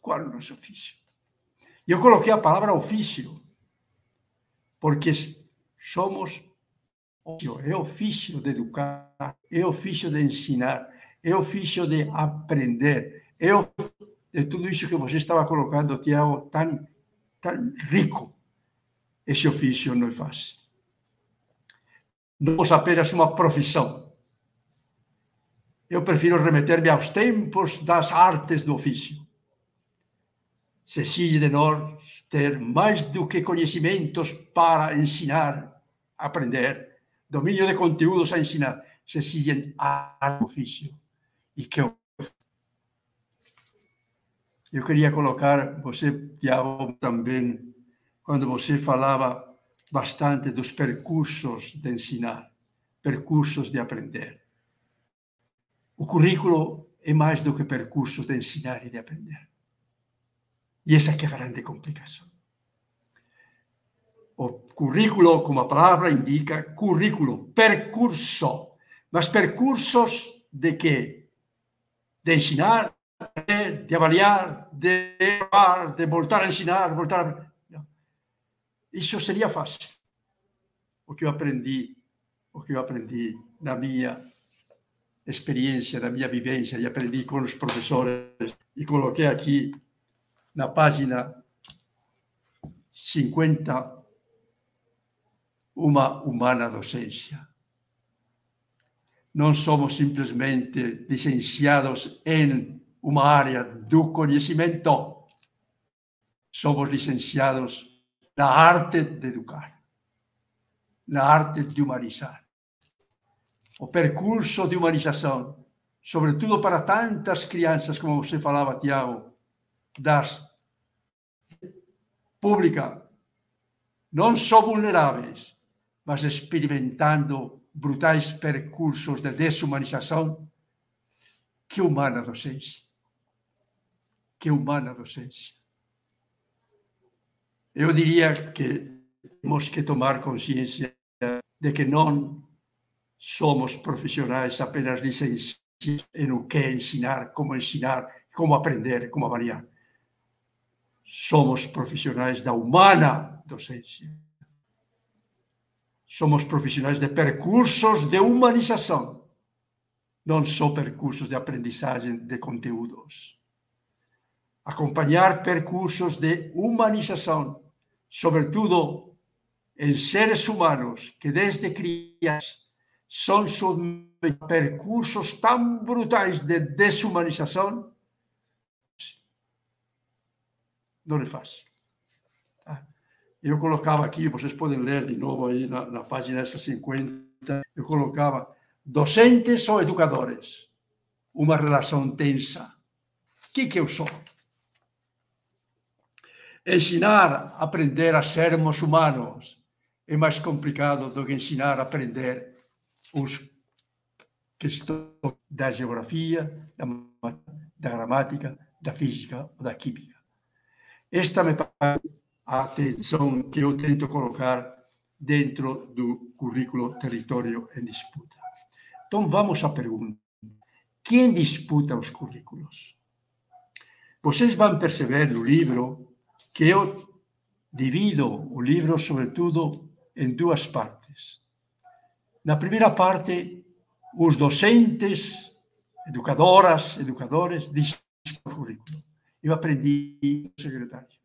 Qual o nosso ofício? Eu coloquei a palavra ofício, porque somos é ofício de educar, é ofício de ensinar, é ofício de aprender, é de tudo isso que você estava colocando, Tiago, tão, tão rico. Esse ofício não é fácil. Não é apenas uma profissão. Eu prefiro remeter-me aos tempos das artes do ofício. Exige de nós ter mais do que conhecimentos para ensinar, aprender, domínio de conteúdos a ensinar, arte do ofício. E que eu eu queria colocar, você, Tiago, também, quando você falava bastante dos percursos de ensinar, percursos de aprender. O currículo é mais do que percursos de ensinar e de aprender. E essa a grande complicação. O currículo, como a palavra indica, currículo, percurso. Mas percursos de quê? De ensinar, de avaliar, de de voltar a ensinar, voltar a... Isso seria fácil. O que eu aprendi, o que eu aprendi na minha experiência, na minha vivência, e aprendi com os professores, e coloquei aqui na página 50, uma humana docência. Não somos simplesmente licenciados em uma área do conhecimento. Somos licenciados na arte de educar, na arte de humanizar. O percurso de humanização, sobretudo para tantas crianças, como você falava, Tiago, das pública, não só vulneráveis, mas experimentando brutais percursos de desumanização, que humana docência que humana docência. Eu diria que temos que tomar consciência de que não somos profissionais apenas licenciados em o que ensinar, como ensinar, como aprender, como avaliar. Somos profissionais da humana docência. Somos profissionais de percursos de humanização, não só percursos de aprendizagem de conteúdos acompanhar percursos de humanização, sobretudo em seres humanos que desde crianças são submetidos a percursos tão brutais de desumanização, não é fácil. Tá? Eu colocava aqui, vocês podem ler de novo aí na, na página 50, eu colocava docentes ou educadores, uma relação tensa. O que, que eu sou? Ensinar a aprender a sermos humanos é mais complicado do que ensinar a aprender os questões da geografia, da, da gramática, da física ou da química. Esta parece a atenção que eu tento colocar dentro do currículo Território em Disputa. Então, vamos à pergunta: quem disputa os currículos? Vocês vão perceber no livro que eu divido o livro, sobretudo, em duas partes. Na primeira parte, os docentes, educadoras, educadores, discutem o currículo. Eu aprendi secretário.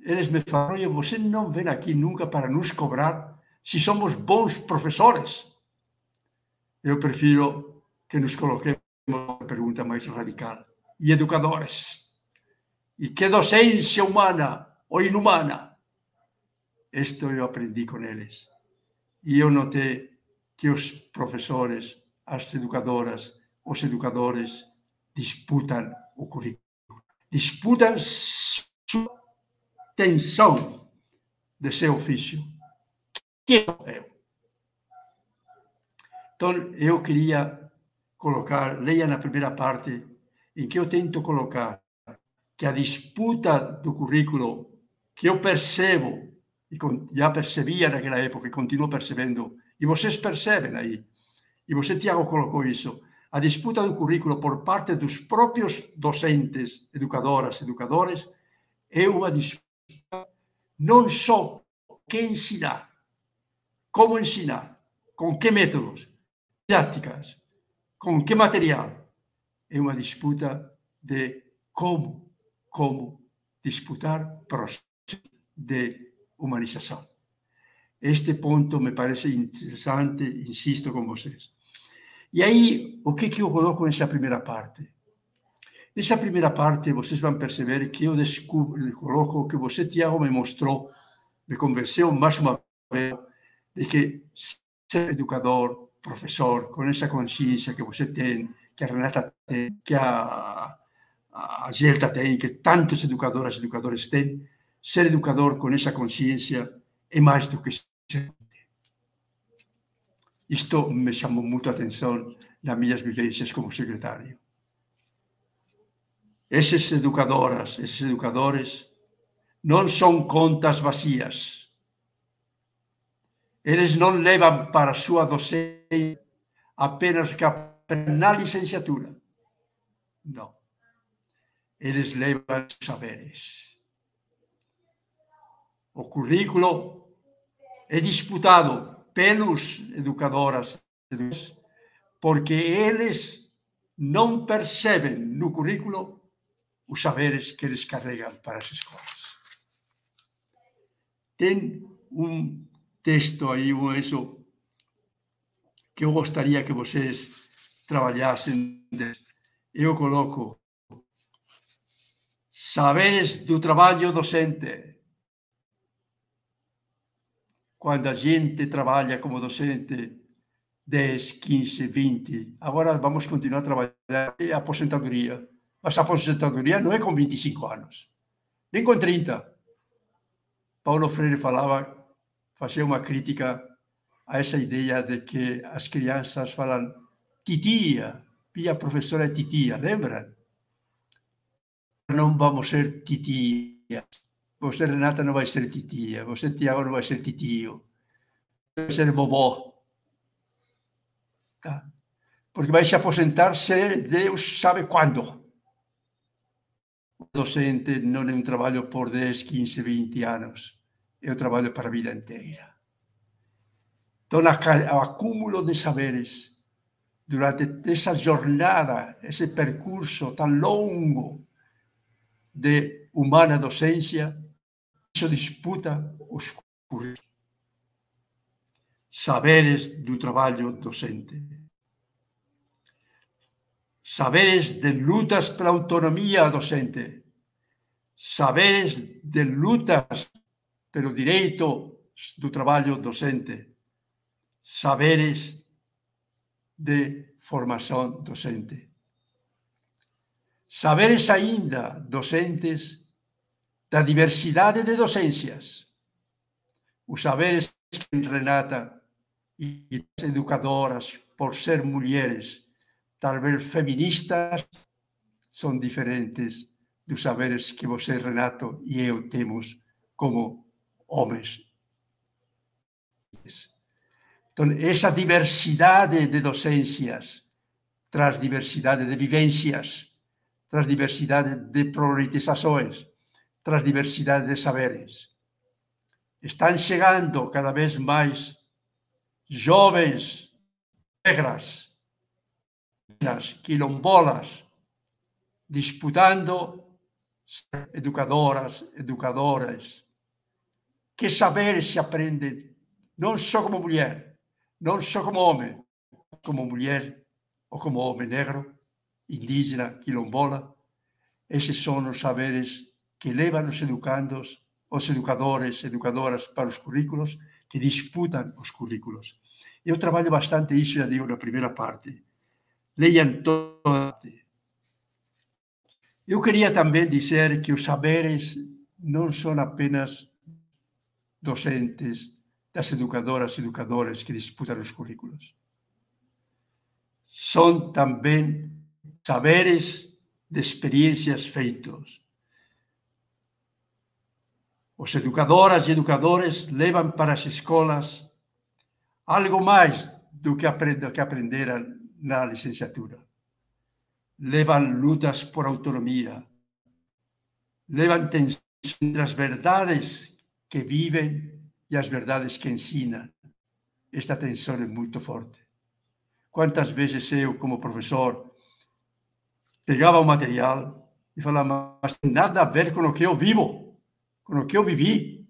Eles me falaram, você não vem aqui nunca para nos cobrar se somos bons professores. Eu prefiro que nos coloquemos uma pergunta mais radical. E educadores? E que docência humana ou inumana. Isto eu aprendi com eles. E eu notei que os professores, as educadoras, os educadores disputam o currículo. Disputam sua tensão de seu ofício. Sou eu? Então, eu queria colocar, leia na primeira parte, em que eu tento colocar que a disputa do currículo que eu percebo, e já percebia naquela época e continuo percebendo, e vocês percebem aí, e você, Tiago, colocou isso, a disputa do currículo por parte dos próprios docentes, educadoras, educadores, é uma disputa não só que ensinar, como ensinar, com que métodos, didáticas, com que material. É uma disputa de como, como disputar processo de humanização. Este ponto me parece interessante, insisto com vocês. E aí, o que, que eu coloco nessa primeira parte? Nessa primeira parte, vocês vão perceber que eu descubro, coloco que você, Tiago, me mostrou, me convenceu mais uma vez de que ser educador, professor, com essa consciência que você tem, que a Renata tem, que a, a Gelta tem, que tantos educadoras e educadores têm, ser educador com essa consciência é mais do que ser. Isto me chamou moito a atención na Millas vivencias como secretario. Eses educadoras, eses educadores, non son contas vacías. Eles non levan para a súa docencia apenas que na licenciatura. Non. Eles levan saberes. O currículo é disputado pelos educadoras, porque eles non perceben no currículo os saberes que eles carregan para as escolas. Ten un texto aí, un eso, que eu gostaría que vocês traballasen. Eu coloco saberes do traballo docente, Quando a gente trabalha como docente 10, 15, 20, agora vamos continuar a trabalhar a aposentadoria mas a aposentadoria não é com 25 anos, nem com 30. Paulo Freire falava, fazia uma crítica a essa ideia de que as crianças falam titia, minha professora é titia, lembra? Não vamos ser titia. Você, Renata, não vai ser titia. Você, Tiago, não vai ser titio. Vai ser vovó. Tá? Porque vai se aposentar se Deus sabe quando docente non é un traballo por 10, 15, 20 anos, é un traballo para a vida inteira. Entón, o acúmulo de saberes durante esa jornada, ese percurso tan longo de humana docencia, iso disputa os currículos. Saberes do traballo docente. Saberes de lutas pela autonomía docente saberes de lutas pelo direito do trabalho docente, saberes de formação docente. Saberes ainda docentes da diversidade de docências. Os saberes que Renata e as educadoras, por ser mulheres, talvez feministas, são diferentes dos saberes que você, Renato, e eu temos como homens. Então, essa diversidade de docências traz diversidade de vivências, traz diversidade de problematizações, traz diversidade de saberes. Estão chegando cada vez mais jovens negras, quilombolas, disputando educadoras, educadores. Que saberes se aprendem, não só como mulher, não só como homem, como mulher ou como homem negro, indígena, quilombola. Esses são os saberes que levam os educandos, os educadores, educadoras para os currículos, que disputam os currículos. Eu trabalho bastante isso, já digo, na primeira parte. Leiam toda eu queria também dizer que os saberes não são apenas docentes, das educadoras e educadores que disputam os currículos. são também saberes de experiências feitos. Os educadoras e educadores levam para as escolas algo mais do que, aprend que aprenderam na licenciatura. Levam lutas por autonomia, levam tensões entre as verdades que vivem e as verdades que ensinam. Esta tensão é muito forte. Quantas vezes eu, como professor, pegava o material e falava, mas tem nada a ver com o que eu vivo, com o que eu vivi.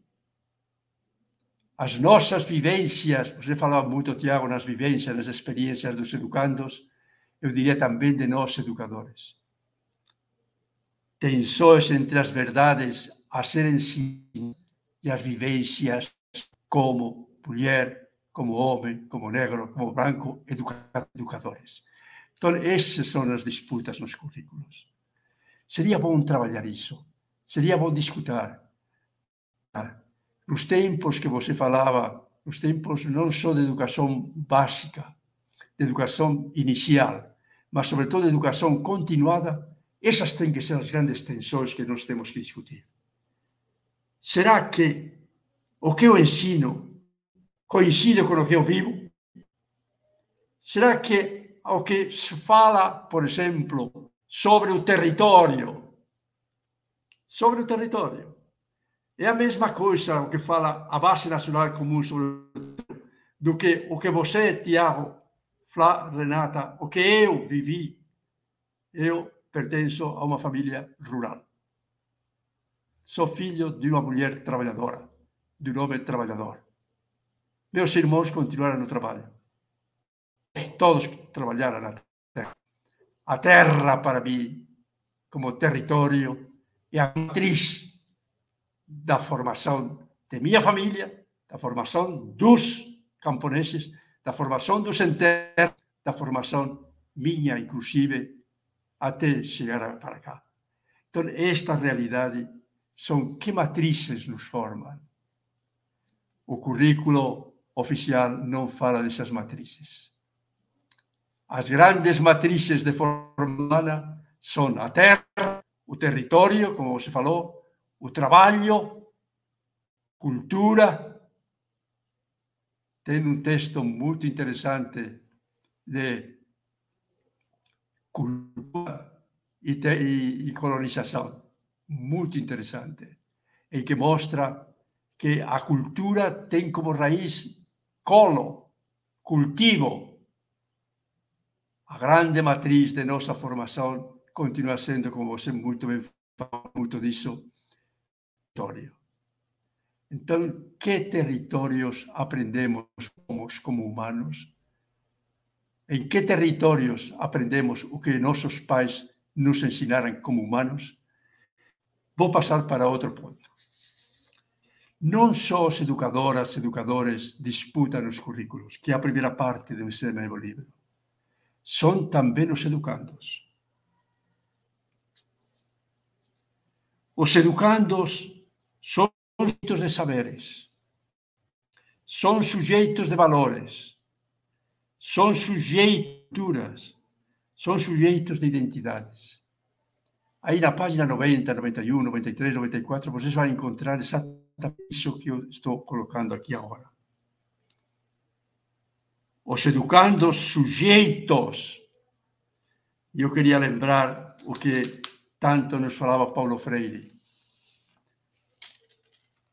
As nossas vivências, você falava muito, Tiago, nas vivências, nas experiências dos educandos, eu diria também de nós, educadores. Tensões entre as verdades a serem ensinadas e as vivências como mulher, como homem, como negro, como branco, educadores. Então, essas são as disputas nos currículos. Seria bom trabalhar isso. Seria bom discutir. Os tempos que você falava, os tempos não só de educação básica, de educação inicial, mas sobretudo de educação continuada, essas têm que ser as grandes tensões que nós temos que discutir. Será que o que eu ensino coincide com o que eu vivo? Será que o que se fala, por exemplo, sobre o território, sobre o território, é a mesma coisa o que fala a base nacional comum sobre do que o que você, Tiago, Flá, Renata, o que eu vivi. Eu pertenço a uma família rural. Sou filho de uma mulher trabalhadora, de um homem trabalhador. Meus irmãos continuaram no trabalho. Todos trabalharam na terra. A terra, para mim, como território, é a matriz da formação de minha família, da formação dos camponeses, da formação dos enterros, da formação minha, inclusive, até chegar para cá. Então, esta realidade são que matrizes nos formam. O currículo oficial não fala dessas matrizes. As grandes matrizes de forma humana são a terra, o território, como você falou, o trabalho, cultura. Tem um texto muito interessante de cultura e, e, e colonização, muito interessante, em que mostra que a cultura tem como raiz colo, cultivo. A grande matriz de nossa formação continua sendo, como você muito bem falou, muito disso, território. Então, que territórios aprendemos como, como humanos? Em que territórios aprendemos o que nossos pais nos ensinaram como humanos? Vou passar para outro ponto. Non só os educadoras educadores disputan os currículos, que é a primeira parte do meu livro. Son tamén os educandos. Os educandos son suxeitos de saberes, son suxeitos de valores, son sujeituras, son suxeitos de identidades. Aí na página 90, 91, 93, 94, vocês vão encontrar exatamente isso que eu estou colocando aqui agora. Os educandos sujeitos. Eu queria lembrar o que tanto nos falava Paulo Freire.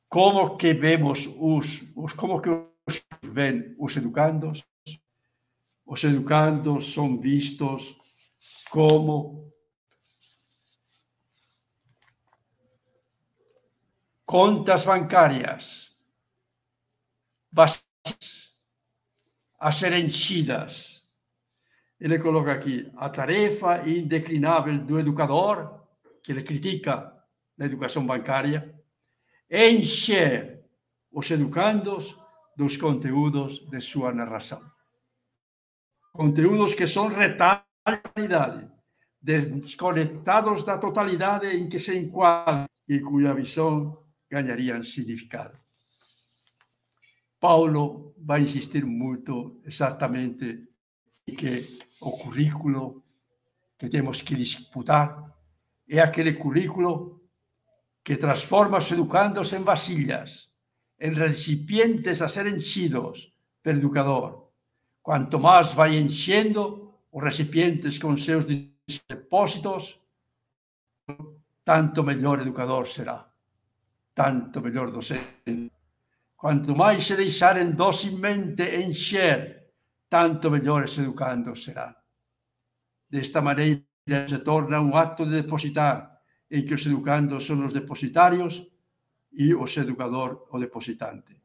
Como que vemos os, os como que os ven os educandos? Os educandos são vistos como contas bancárias vazias a ser enchidas. Ele coloca aqui a tarefa indeclinável do educador, que ele critica na educação bancária, encher os educandos dos conteúdos de sua narração. Conteúdos que são realidade, desconectados da totalidade em que se enquadra e cuja visão ganhariam significado. Paulo vai insistir muito exatamente em que o currículo que temos que disputar é aquele currículo que transforma os educandos em vasilhas, em recipientes a ser enchidos pelo educador. Quanto mais vai enchendo os recipientes com seus depósitos, tanto melhor educador será, tanto melhor docente. Quanto mais se deixarem docilmente encher, tanto melhores educandos serán. Desta maneira se torna un acto de depositar, en que os educandos son os depositarios e os educador o depositante.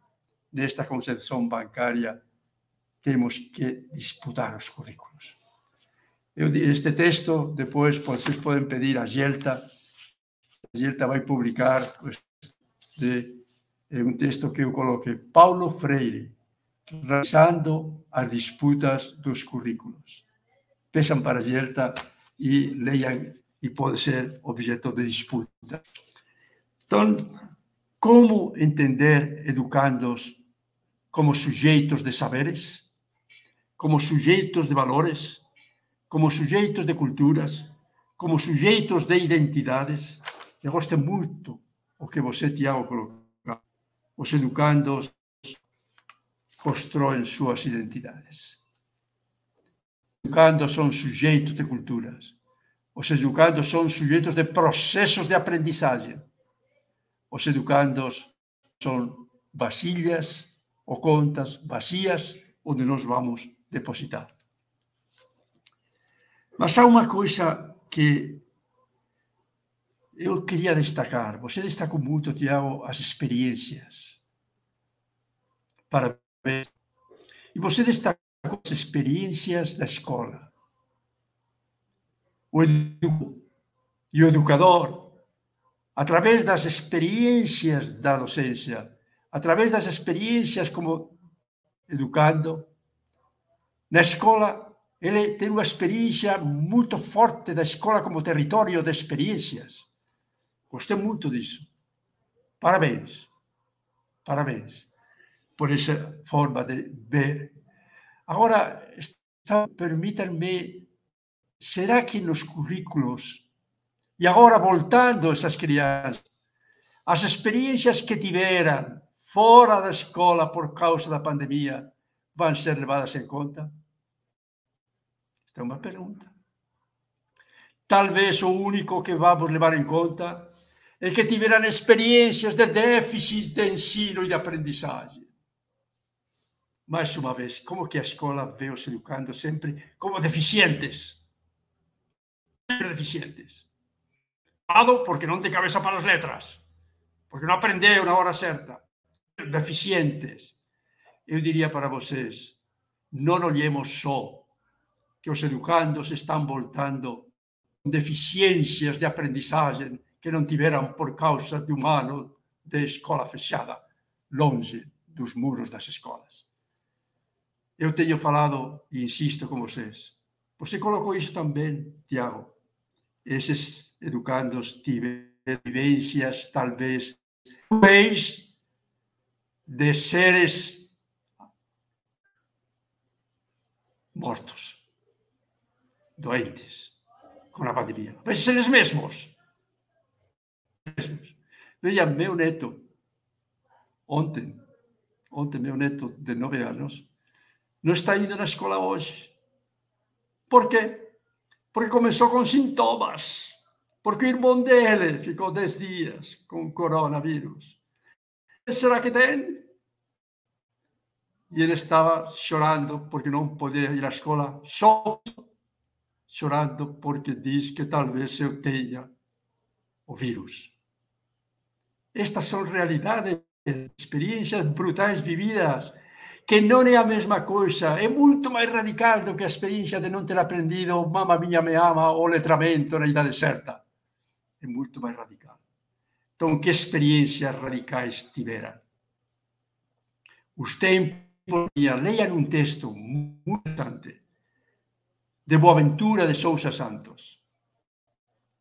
Nesta concepción bancaria temos que disputar os currículos. Este texto, depois, vocês podem pedir a Gelta, a vai publicar de, é un texto que eu coloquei, Paulo Freire, realizando as disputas dos currículos. Pesan para Gelta e leiam e pode ser objeto de disputa. Então, como entender educandos como sujeitos de saberes, como sujeitos de valores, como sujeitos de culturas, como sujeitos de identidades? Eu gosto muito o que você, Tiago, colocou. Os educandos constroem suas identidades. Os educandos são sujeitos de culturas. Os educandos são sujeitos de processos de aprendizagem. Os educandos são vasilhas ou contas vazias onde nós vamos depositar. Mas há uma coisa que eu queria destacar. Você destacou muito, Tiago, as experiências. Para e você destacou as experiências da escola. O edu e o educador, através das experiências da docência, através das experiências como educando, na escola, ele tem uma experiência muito forte da escola como território de experiências. Gostei muito disso. Parabéns. Parabéns por esa forma de ver. Agora, permítanme, será que nos currículos, e agora voltando essas crianças, as experiências que tiveram fora da escola por causa da pandemia vão ser levadas em conta? Esta é uma pergunta. Talvez o único que vamos levar em conta é que tiveram experiências de déficit de ensino e de aprendizagem mais uma vez, como que a escola vê os educando sempre como deficientes. Deficientes. Porque não tem cabeça para as letras, porque não aprendeu na hora certa. Deficientes. Eu diria para vocês, não olhemos só que os educandos estão voltando com deficiências de aprendizagem que não tiveram por causa de um ano de escola fechada, longe dos muros das escolas. Eu tenho falado insisto com vocês. Você colocou isso também, Tiago. Esses educandos vivências, talvez, cruéis de seres mortos, doentes, com a pandemia. Mas eles mesmos. mesmos. Veja, meu neto, ontem, ontem, meu neto de nove anos, não está indo na escola hoje. Por quê? Porque começou com sintomas. Porque o irmão dele ficou 10 dias com coronavírus. Será que tem? E ele estava chorando porque não podia ir à escola, só chorando porque diz que talvez eu tenha o vírus. Estas são realidades, experiências brutais vividas que non é a mesma coisa, é moito máis radical do que a experiencia de non ter aprendido Mamma mía me ama ou letramento na idade certa. É moito máis radical. Entón, que experiencias radicais tiveran? Os tempos, leian un texto moi importante de Boaventura de Sousa Santos,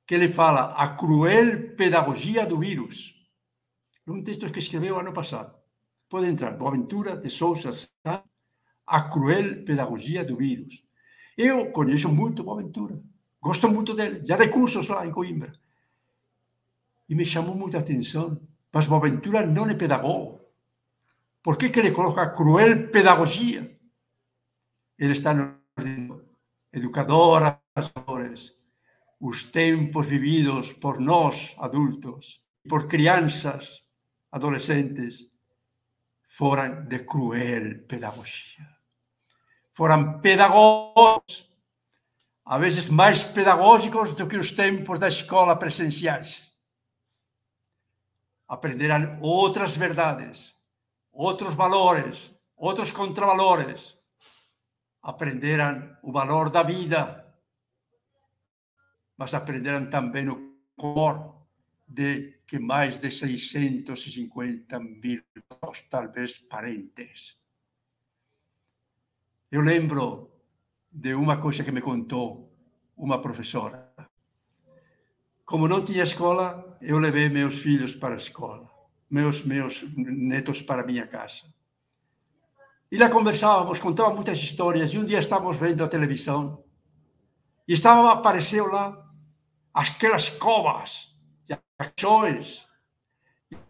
que le fala a cruel pedagogía do virus. É un texto que escreveu ano pasado pode entrar Boaventura de Sousa a cruel pedagogia do vírus. Eu conheço muito Boaventura, gosto muito dele, já dei cursos lá em Coimbra. E me chamou muita atenção, mas Boaventura não é pedagogo. Por que, que ele coloca cruel pedagogia? Ele está nos educadoras, os tempos vividos por nós, adultos, por crianças, adolescentes, foram de cruel pedagogia. Foram pedagogos, a vezes mais pedagógicos do que os tempos da escola presenciais. Aprenderam outras verdades, outros valores, outros contravalores. Aprenderam o valor da vida, mas aprenderam também o cor de que mais de 650 mil, talvez, parentes. Eu lembro de uma coisa que me contou uma professora. Como não tinha escola, eu levei meus filhos para a escola, meus meus netos para minha casa. E lá conversávamos, contava muitas histórias, e um dia estávamos vendo a televisão, e estava, apareceu lá aquelas covas ações.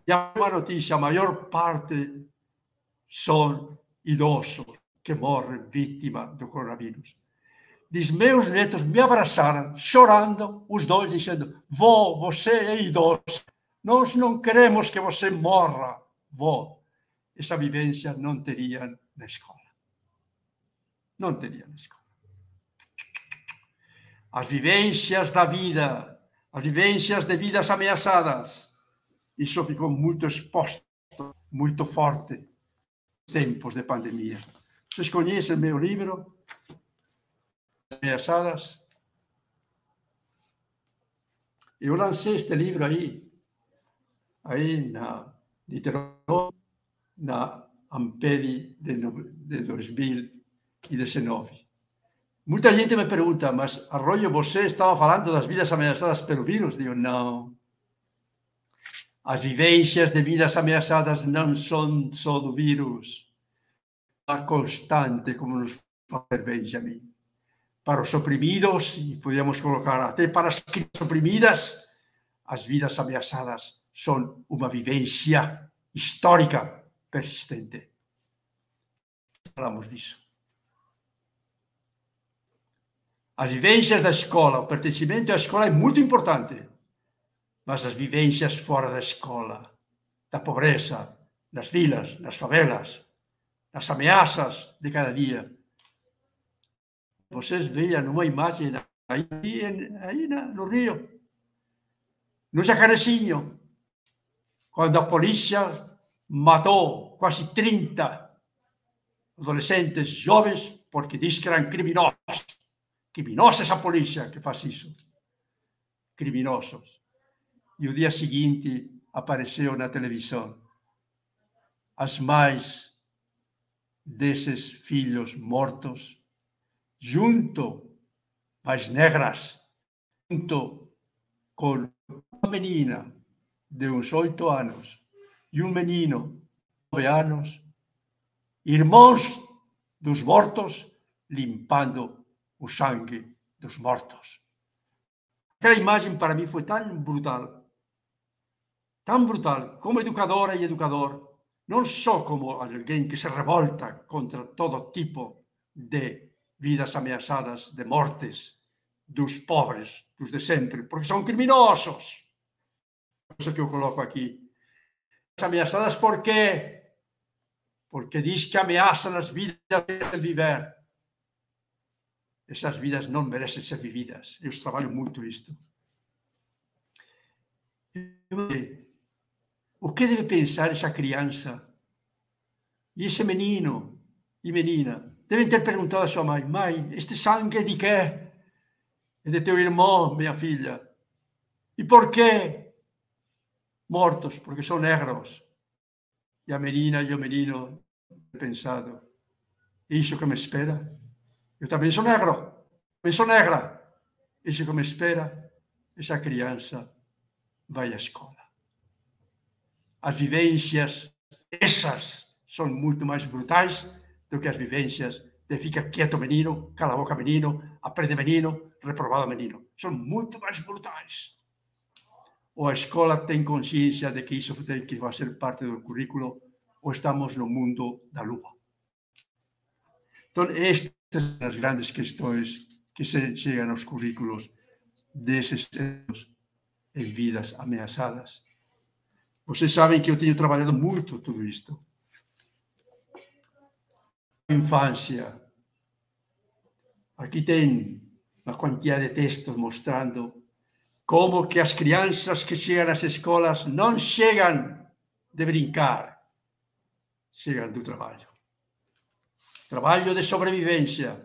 E a uma notícia, a maior parte são idosos que morrem vítima do coronavírus. Diz, meus netos me abraçaram, chorando, os dois, dizendo, vó, você é idoso, nós não queremos que você morra, vó. Essa vivência não teriam na escola. Não teriam na escola. As vivências da vida as vivências de vidas ameaçadas. Isso ficou muito exposto, muito forte, tempos de pandemia. Vocês conhecem meu livro? Ameaçadas? Eu lancei este livro aí, aí na Literal, na Ampedi de, de 2019. Muita gente me pergunta, mas Arroyo, você estava falando das vidas ameaçadas pelo vírus? Digo, não. As vivências de vidas ameaçadas não são só do vírus. A constante, como nos fala Benjamin. Para os oprimidos, e podemos colocar até para as crianças oprimidas, as vidas ameaçadas são uma vivência histórica persistente. Falamos disso. As vivências da escola, o pertencimento à escola é muito importante, mas as vivências fora da escola, da pobreza, nas vilas, nas favelas, nas ameaças de cada dia. Vocês vejam uma imagem aí, aí no Rio, no Jacarecinho, quando a polícia matou quase 30 adolescentes jovens porque diz que eram criminosos. Criminosa essa polícia que faz isso. Criminosos. E o dia seguinte apareceu na televisão as mães desses filhos mortos, junto, mais negras, junto com uma menina de uns oito anos e um menino de nove anos, irmãos dos mortos, limpando o sangue dos mortos. Aquela imagem para mim foi tão brutal, tão brutal, como educadora e educador, não só como alguém que se revolta contra todo tipo de vidas ameaçadas de mortes dos pobres, dos de sempre, porque são criminosos. Isso que eu coloco aqui. Ameaçadas por quê? Porque diz que ameaçam as vidas de viver. Essas vidas não merecem ser vividas. Eu trabalho muito isto. O que deve pensar essa criança e esse menino e menina? Devem ter perguntado à sua mãe: Mãe, este sangue é de quê? É de teu irmão, minha filha. E por quê? Mortos, porque são negros. E a menina e o menino pensado: Isso que me espera? Eu também sou negro, também sou negra. Isso que me espera, essa criança vai à escola. As vivências, essas, são muito mais brutais do que as vivências de fica quieto menino, cala a boca menino, aprende menino, reprovado menino. São muito mais brutais. Ou a escola tem consciência de que isso tem que fazer parte do currículo, ou estamos no mundo da lua. Então, estas as grandes questões que se chegam aos currículos desses anos em vidas ameaçadas. Vocês sabem que eu tenho trabalhado muito tudo isto. Infância. Aqui tem uma quantidade de textos mostrando como que as crianças que chegam às escolas não chegam de brincar, chegam do trabalho. Traballo de sobrevivencia.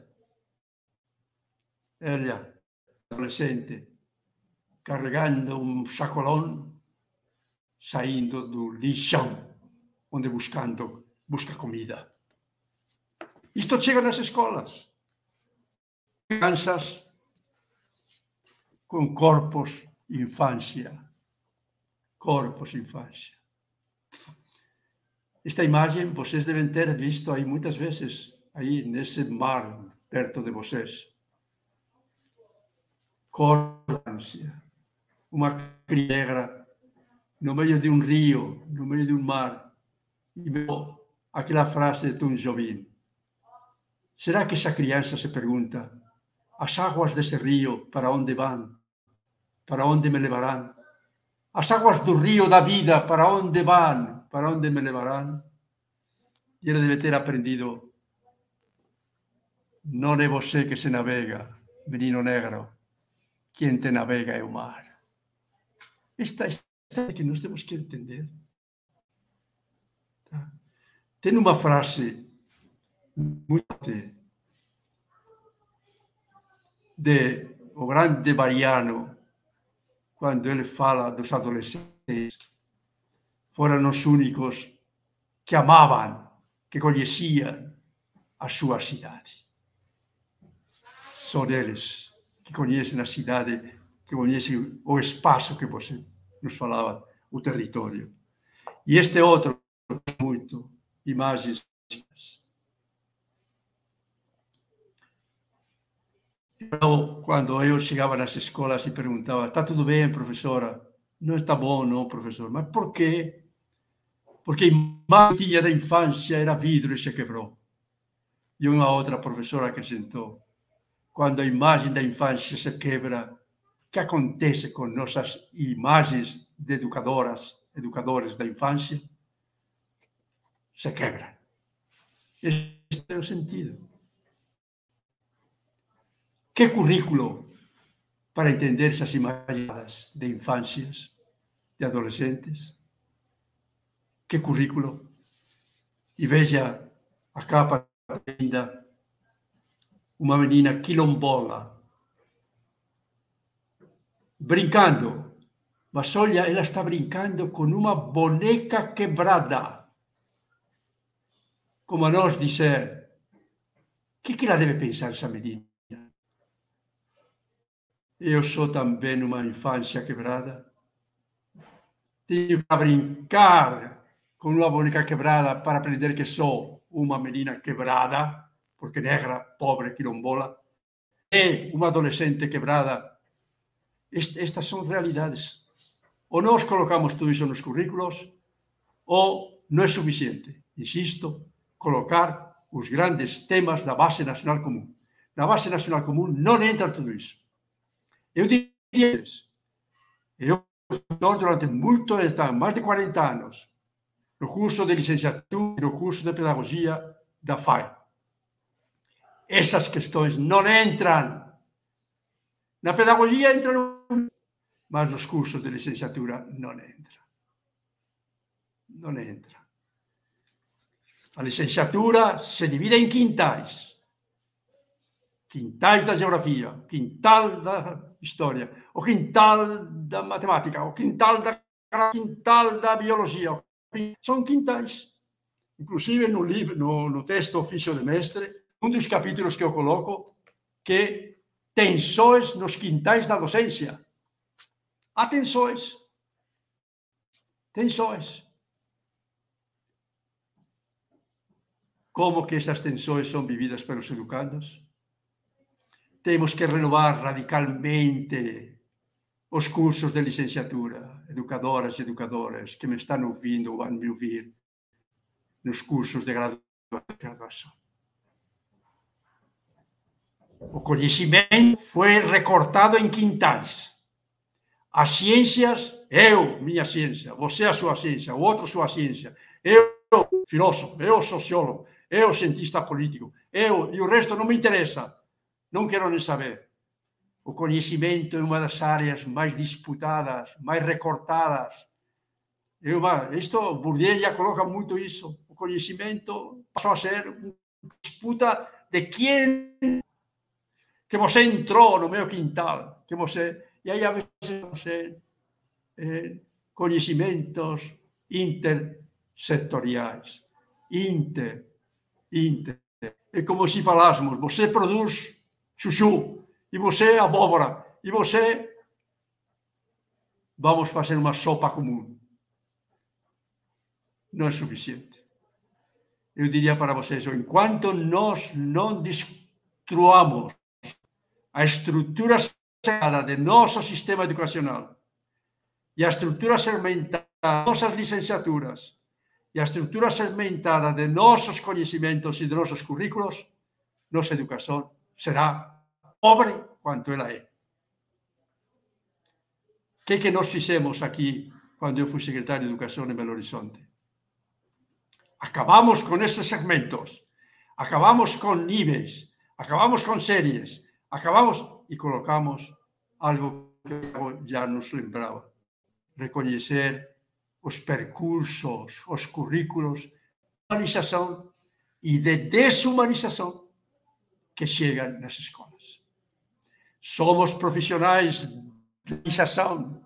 Ella, adolescente, carregando un sacolón saindo do lixão onde buscando busca comida. Isto chega nas escolas. Crianças con corpos infancia. Corpos infancia. Esta imagen vocês deben ter visto aí muitas veces vezes, aí nesse mar perto de vocês. Infância. Uma negra no meio de um rio, no meio de um mar, e aquela frase de Tom Jobim. Será que essa criança se pergunta: as águas desse rio para onde vão? Para onde me levarão? As águas do rio da vida para onde vão? Para onde me levarão? E ele deve ter aprendido: não é você que se navega, menino negro, quem te navega é o mar. Esta, é que nós temos que entender. Tá? Tem uma frase muito de o grande Mariano, quando ele fala dos adolescentes, foram os únicos que amavam, que conheciam a sua cidade. São eles que conhecem a cidade, que conhecem o espaço que você nos falava, o território. E este outro, muito, imagens Então, quando eu chegava nas escolas e perguntava: está tudo bem, professora? Não está bom, não, professor. Mas por quê? Porque a imagem da infância era vidro e se quebrou. E uma outra professora acrescentou: quando a imagem da infância se quebra, o que acontece com nossas imagens de educadoras, educadores da infância? Se quebram. Este é o sentido. Que currículo para entender esas imagens de infâncias, de adolescentes? Que currículo? E veja a capa linda, uma menina quilombola, brincando. Mas olha, ela está brincando com uma boneca quebrada. Como a nós dizer, o que, que ela deve pensar essa menina? Eu sou também uma infância quebrada. Tenho que brincar com uma boneca quebrada para aprender que sou uma menina quebrada, porque negra, pobre, quilombola. E uma adolescente quebrada. Estas são realidades. Ou nós colocamos tudo isso nos currículos, ou não é suficiente. Insisto, colocar os grandes temas da base nacional comum. Na base nacional comum não entra tudo isso. Eu diria, eu durante muito mais de 40 anos, no curso de licenciatura e no curso de pedagogia da FAI. Essas questões não entram. Na pedagogia entram, mas nos cursos de licenciatura não entram. Não entra. A licenciatura se divide em quintais quintais da geografia, quintal da história, o quintal da matemática, o quintal da quintal da biologia. São quintais. Inclusive no livro, no, no texto ofício de mestre, um dos capítulos que eu coloco que tensões nos quintais da docência. Há tensões. Tensões. como que esas tensões são vividas pelos educandos. Temos que renovar radicalmente os cursos de licenciatura, educadoras e educadores que me estão ouvindo ou vão me ouvir nos cursos de graduação. O conhecimento foi recortado em quintais. As ciências, eu, minha ciência, você a sua ciência, o outro sua ciência, eu, filósofo, eu, sociólogo, eu, cientista político, eu, e o resto não me interessa, não quero nem saber. O conhecimento é uma das áreas mais disputadas, mais recortadas. Eu, isto, Bourdieu já coloca muito isso. O conhecimento passou a ser uma disputa de quem que você entrou no meu quintal, que você e aí a vezes você eh, conhecimentos intersectoriais, inter, inter. É como se falássemos, você produz chuchu, e você abóbora, e você vamos fazer uma sopa comum. Não é suficiente. Eu diria para vocês, enquanto nós não destruamos a estrutura sagrada de nosso sistema educacional e a estrutura segmentada de nossas licenciaturas e a estrutura segmentada de nossos conhecimentos e de nossos currículos, nossa educação será pobre quanto ela é. O que, que nós fizemos aqui quando eu fui secretário de Educação em Belo Horizonte? Acabamos com esses segmentos, acabamos com níveis, acabamos com séries, acabamos e colocamos algo que já nos lembrava: reconhecer os percursos, os currículos humanização e de desumanização que chegam nas escolas. Somos profissionais de humanização,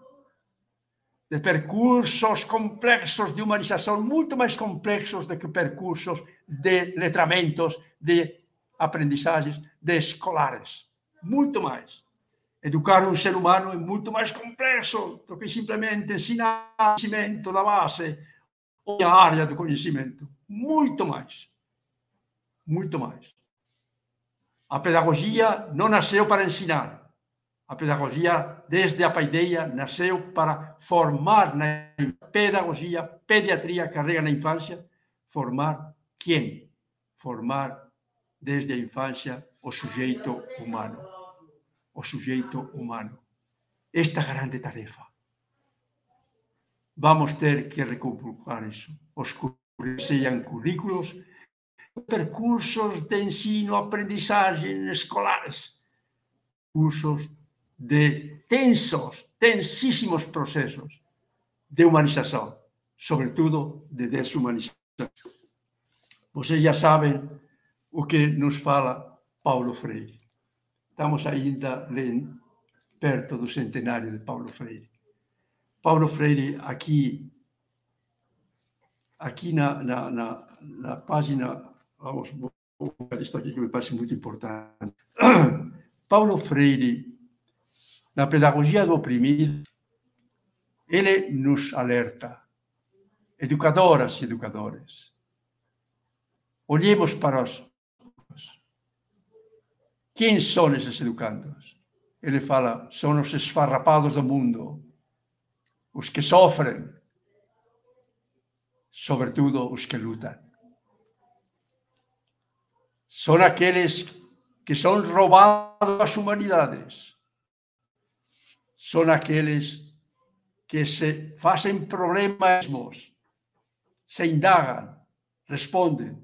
de percursos complexos de humanização, muito mais complexos do que percursos de letramentos, de aprendizagens, de escolares muito mais. Educar um ser humano é muito mais complexo do que simplesmente ensinar conhecimento da base ou a área do conhecimento. Muito mais. Muito mais. A pedagogia não nasceu para ensinar. A pedagogia, desde a paideia, nasceu para formar na pedagogia, pediatria, carrega na infância, formar quem? Formar desde a infância o sujeito humano. O sujeito humano. Esta grande tarefa. Vamos ter que recomputar isso. Sejam currículos, percursos de ensino, aprendizagem escolares, cursos de tensos, tensíssimos processos de humanização, sobretudo de desumanização. Vocês já sabem o que nos fala Paulo Freire. Estamos ainda perto do centenário de Paulo Freire. Paulo Freire, aqui, aqui na, na, na, na página, vamos, colocar isto aqui que me parece muito importante. Paulo Freire, na pedagogia do oprimido, ele nos alerta, educadoras e educadores, olhemos para os quem são esses educandos? Ele fala, são os esfarrapados do mundo, os que sofrem, sobretudo os que lutam. São aqueles que são roubados das humanidades. São aqueles que se fazem problemas, se indagam, respondem.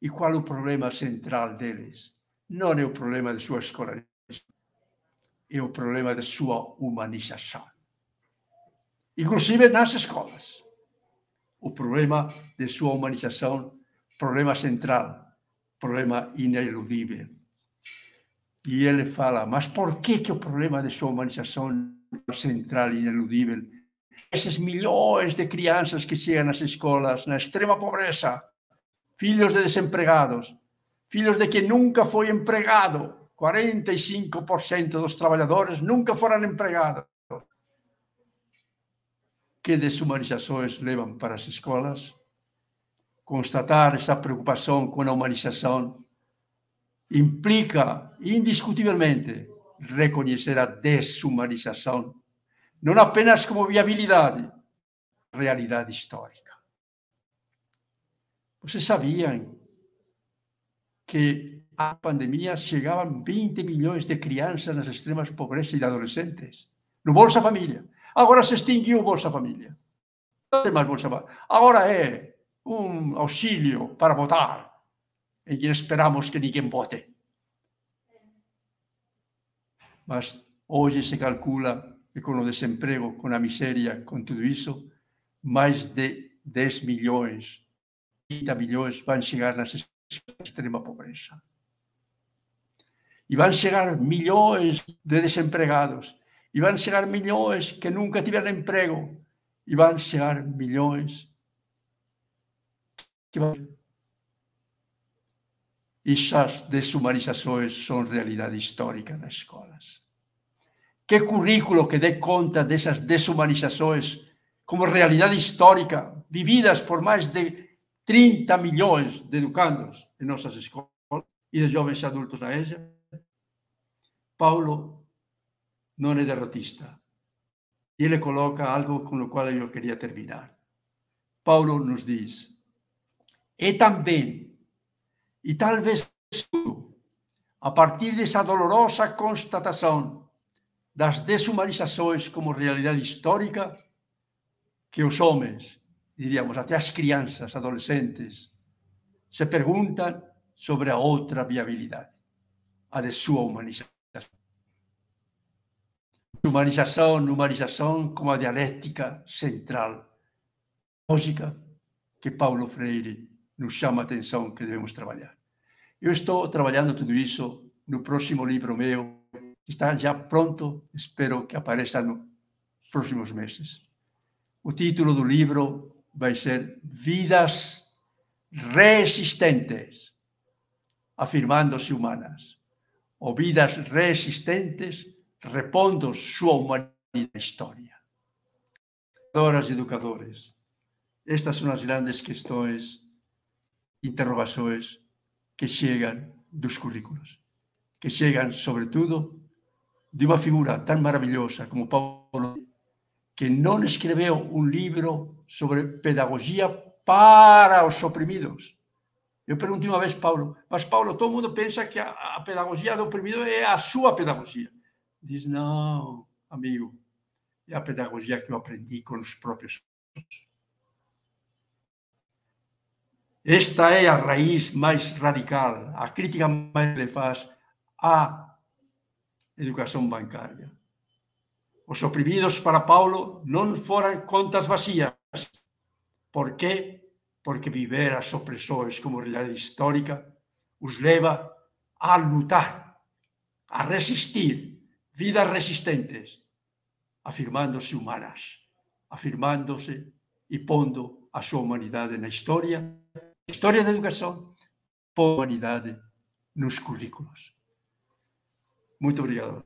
E qual é o problema central deles? Não é o problema de sua escolaridade, é o problema de sua humanização. Inclusive nas escolas. O problema de sua humanização, problema central, problema ineludível. E ele fala, mas por que, que o problema de sua humanização central e ineludível? Esses milhões de crianças que chegam às escolas na extrema pobreza, filhos de desempregados, filhos de quem nunca foi empregado. 45% dos trabalhadores nunca foram empregados. Que desumanizações levam para as escolas? constatar essa preocupação com a humanização implica, indiscutivelmente, reconhecer a desumanização, não apenas como viabilidade, realidade histórica. Vocês sabiam que a pandemia chegavam 20 milhões de crianças nas extremas pobreza e de adolescentes no Bolsa Família. Agora se extinguiu o Bolsa Família. Não tem Bolsa. Agora é um auxílio para votar, em que esperamos que ninguém vote. Mas hoje se calcula que com o desemprego, com a miséria, com tudo isso, mais de 10 milhões, 30 milhões vão chegar na extrema pobreza. E vão chegar milhões de desempregados. E vão chegar milhões que nunca tiveram emprego. E vão chegar milhões que vão... Essas desumanizações são realidade histórica nas escolas. Que currículo que dê conta dessas desumanizações como realidade histórica, vividas por mais de 30 milhões de educandos em nossas escolas e de jovens adultos na EJA, Paulo não é derrotista. E ele coloca algo com o qual eu queria terminar. Paulo nos diz: é também, e talvez a partir dessa dolorosa constatação das desumanizações como realidade histórica, que os homens, diríamos, até as crianças, adolescentes, se perguntam sobre a outra viabilidade, a de sua humanização. Humanização, humanização como a dialética central, lógica, que Paulo Freire nos chama a atenção que devemos trabalhar. Eu estou trabalhando tudo isso no próximo livro meu, que está já pronto, espero que apareça nos próximos meses. O título do livro vai ser Vidas Resistentes, afirmando-se humanas, ou vidas resistentes, repondo sua humanidade na história. Educadoras e educadores, estas são as grandes questões, interrogações que chegam dos currículos, que chegam, sobretudo, de uma figura tão maravilhosa como Paulo que não escreveu um livro sobre pedagogia para os oprimidos. Eu perguntei uma vez, Paulo, mas Paulo, todo mundo pensa que a, a pedagogia do oprimido é a sua pedagogia. Diz, não, amigo, é a pedagogia que eu aprendi com os próprios Esta é a raiz mais radical, a crítica mais que ele faz à educação bancária. Os oprimidos para Paulo non foran contas vacías. Por qué? Porque viver as opresores como realidade histórica os leva a lutar, a resistir, vidas resistentes, afirmándose humanas, afirmándose e pondo a súa humanidade na historia, historia da educación, por humanidade nos currículos. Muito obrigado.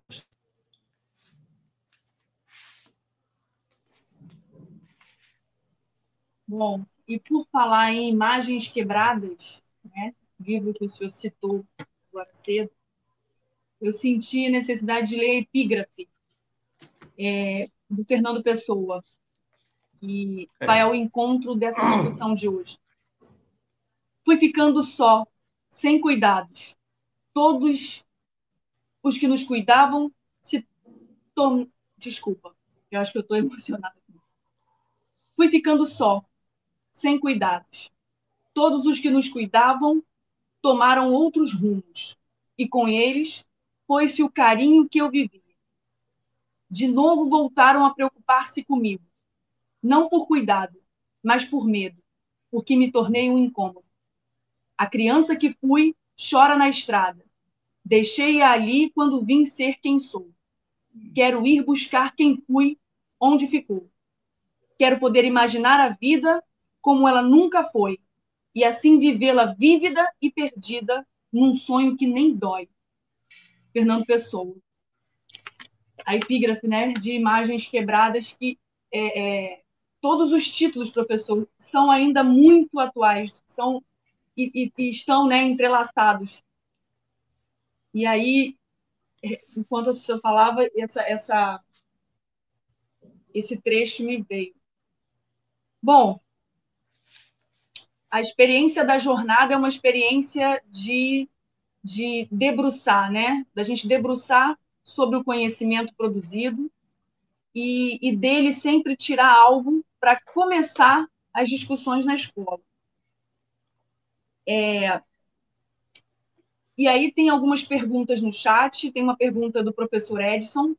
Bom, e por falar em imagens quebradas, né, livro que o senhor citou agora cedo, eu senti a necessidade de ler a epígrafe é, do Fernando Pessoa, que é. vai ao encontro dessa discussão de hoje. Fui ficando só, sem cuidados. Todos os que nos cuidavam se tornaram. Desculpa, eu acho que eu estou emocionada. Fui ficando só, sem cuidados. Todos os que nos cuidavam tomaram outros rumos, e com eles foi-se o carinho que eu vivia. De novo voltaram a preocupar-se comigo, não por cuidado, mas por medo, porque me tornei um incômodo. A criança que fui chora na estrada. Deixei-a ali quando vim ser quem sou. Quero ir buscar quem fui, onde ficou. Quero poder imaginar a vida como ela nunca foi, e assim vivê-la vívida e perdida num sonho que nem dói. Fernando Pessoa. A epígrafe né, de imagens quebradas que é, é, todos os títulos, professor, são ainda muito atuais, são e, e, e estão né, entrelaçados. E aí, enquanto o senhor falava, essa, essa, esse trecho me veio. Bom, a experiência da jornada é uma experiência de, de debruçar, né? Da gente debruçar sobre o conhecimento produzido e, e dele sempre tirar algo para começar as discussões na escola. É, e aí tem algumas perguntas no chat. Tem uma pergunta do professor Edson,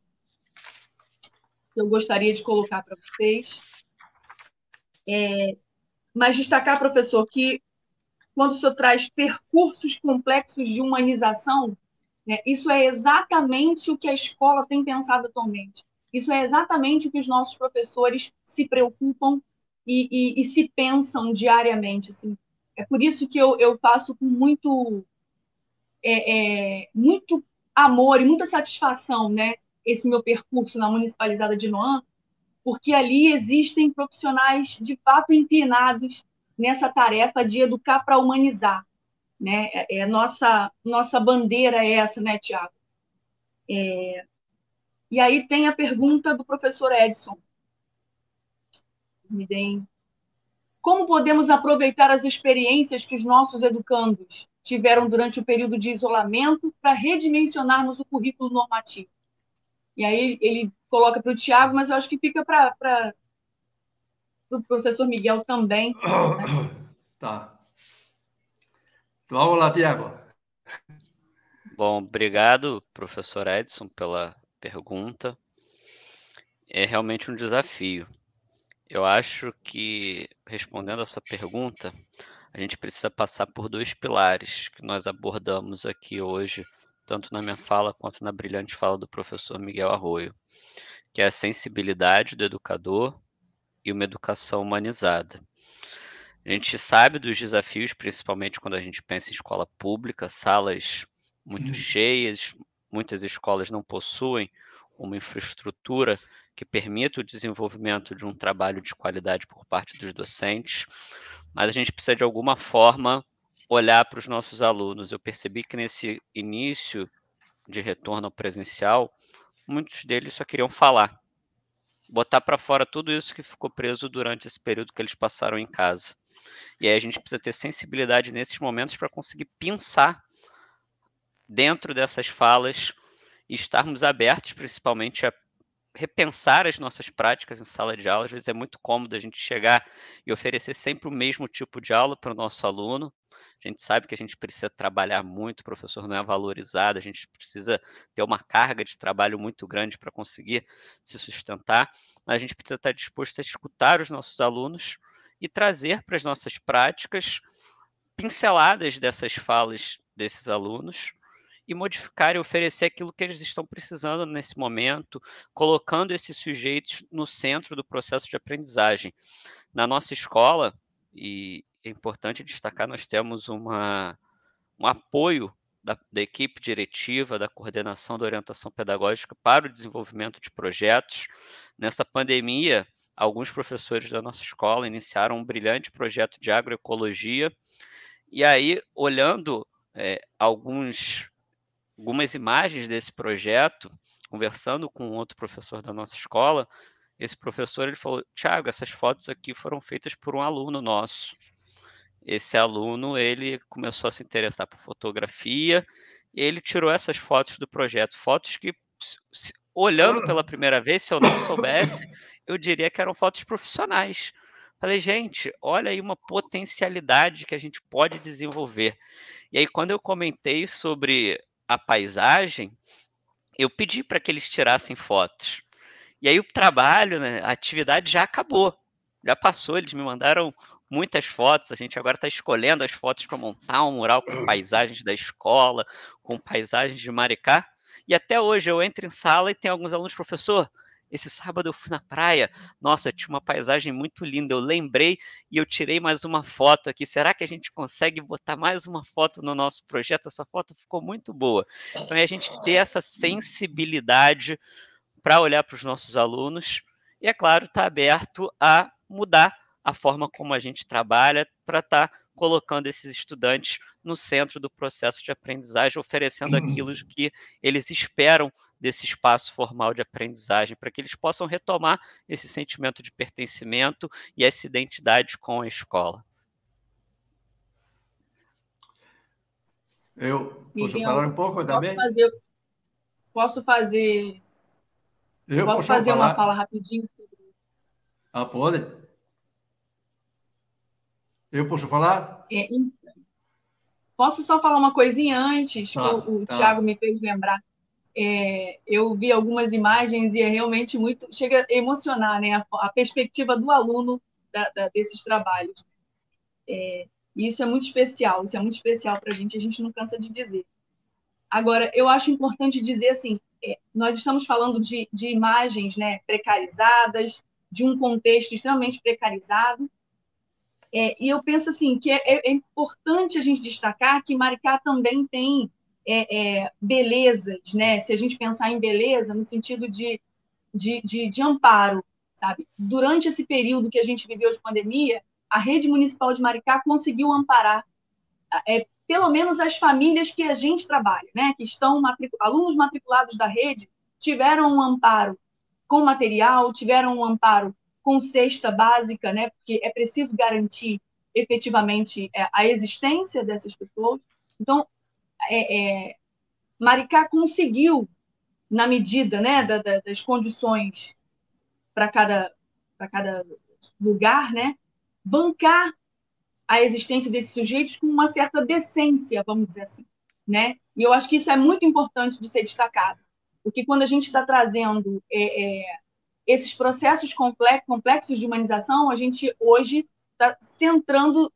que eu gostaria de colocar para vocês. É, mas destacar, professor, que quando o senhor traz percursos complexos de humanização, né, isso é exatamente o que a escola tem pensado atualmente. Isso é exatamente o que os nossos professores se preocupam e, e, e se pensam diariamente. Assim. É por isso que eu, eu faço com muito é, é, muito amor e muita satisfação, né, esse meu percurso na municipalizada de Noan, porque ali existem profissionais de fato inclinados nessa tarefa de educar para humanizar, né? É, é nossa nossa bandeira é essa, né, Tiago? É... E aí tem a pergunta do professor Edson. Me deem. Como podemos aproveitar as experiências que os nossos educandos tiveram durante o período de isolamento para redimensionarmos o currículo normativo. E aí ele coloca para o Tiago, mas eu acho que fica para o professor Miguel também. Né? Tá. Então, vamos lá, Tiago. Bom, obrigado, professor Edson, pela pergunta. É realmente um desafio. Eu acho que, respondendo a sua pergunta, a gente precisa passar por dois pilares que nós abordamos aqui hoje, tanto na minha fala quanto na brilhante fala do professor Miguel Arroio, que é a sensibilidade do educador e uma educação humanizada. A gente sabe dos desafios, principalmente quando a gente pensa em escola pública, salas muito uhum. cheias, muitas escolas não possuem uma infraestrutura que permita o desenvolvimento de um trabalho de qualidade por parte dos docentes mas a gente precisa de alguma forma olhar para os nossos alunos. Eu percebi que nesse início de retorno ao presencial, muitos deles só queriam falar, botar para fora tudo isso que ficou preso durante esse período que eles passaram em casa. E aí a gente precisa ter sensibilidade nesses momentos para conseguir pensar dentro dessas falas e estarmos abertos, principalmente, a repensar as nossas práticas em sala de aula. Às vezes é muito cômodo a gente chegar e oferecer sempre o mesmo tipo de aula para o nosso aluno. A gente sabe que a gente precisa trabalhar muito, o professor não é valorizado, a gente precisa ter uma carga de trabalho muito grande para conseguir se sustentar, a gente precisa estar disposto a escutar os nossos alunos e trazer para as nossas práticas pinceladas dessas falas desses alunos e modificar e oferecer aquilo que eles estão precisando nesse momento, colocando esses sujeitos no centro do processo de aprendizagem. Na nossa escola, e é importante destacar, nós temos uma, um apoio da, da, equipe diretiva, da coordenação da orientação pedagógica para o desenvolvimento de projetos. Nessa pandemia, alguns professores da nossa escola iniciaram um brilhante projeto de agroecologia. E aí, olhando é, alguns algumas imagens desse projeto, conversando com outro professor da nossa escola, esse professor ele falou: Tiago, essas fotos aqui foram feitas por um aluno nosso. Esse aluno ele começou a se interessar por fotografia e ele tirou essas fotos do projeto, fotos que se, olhando pela primeira vez, se eu não soubesse, eu diria que eram fotos profissionais. Falei, gente, olha aí uma potencialidade que a gente pode desenvolver. E aí, quando eu comentei sobre a paisagem, eu pedi para que eles tirassem fotos. E aí o trabalho, né, a atividade já acabou, já passou, eles me mandaram muitas fotos, a gente agora está escolhendo as fotos para montar um mural com paisagens da escola, com paisagens de Maricá, e até hoje eu entro em sala e tem alguns alunos, professor, esse sábado eu fui na praia, nossa, tinha uma paisagem muito linda. Eu lembrei e eu tirei mais uma foto aqui. Será que a gente consegue botar mais uma foto no nosso projeto? Essa foto ficou muito boa. Então, é a gente ter essa sensibilidade para olhar para os nossos alunos e, é claro, estar tá aberto a mudar a forma como a gente trabalha para estar tá colocando esses estudantes no centro do processo de aprendizagem, oferecendo uhum. aquilo que eles esperam desse espaço formal de aprendizagem, para que eles possam retomar esse sentimento de pertencimento e essa identidade com a escola. Eu posso falar um pouco também? Posso fazer, posso fazer, eu posso fazer falar? uma fala rapidinho? Ah, pode? Eu posso falar? É, então, posso só falar uma coisinha antes, tá, o, o tá. Tiago me fez lembrar. É, eu vi algumas imagens e é realmente muito. chega a emocionar né, a, a perspectiva do aluno da, da, desses trabalhos. É, e isso é muito especial, isso é muito especial para a gente, a gente não cansa de dizer. Agora, eu acho importante dizer assim: é, nós estamos falando de, de imagens né, precarizadas, de um contexto extremamente precarizado, é, e eu penso assim que é, é, importante a gente destacar que Maricá também tem é, é, belezas, né? Se a gente pensar em beleza no sentido de, de, de, de, amparo, sabe? Durante esse período que a gente viveu de pandemia, a rede municipal de Maricá conseguiu amparar é, pelo menos as famílias que a gente trabalha, né? Que estão alunos matriculados da rede tiveram um amparo com material, tiveram um amparo com cesta básica, né? Porque é preciso garantir efetivamente é, a existência dessas pessoas. Então, é, é, Maricá conseguiu, na medida né, da, da, das condições para cada, cada lugar, né, bancar a existência desses sujeitos com uma certa decência, vamos dizer assim. Né? E eu acho que isso é muito importante de ser destacado, porque quando a gente está trazendo é, é, esses processos complexos de humanização, a gente hoje está centrando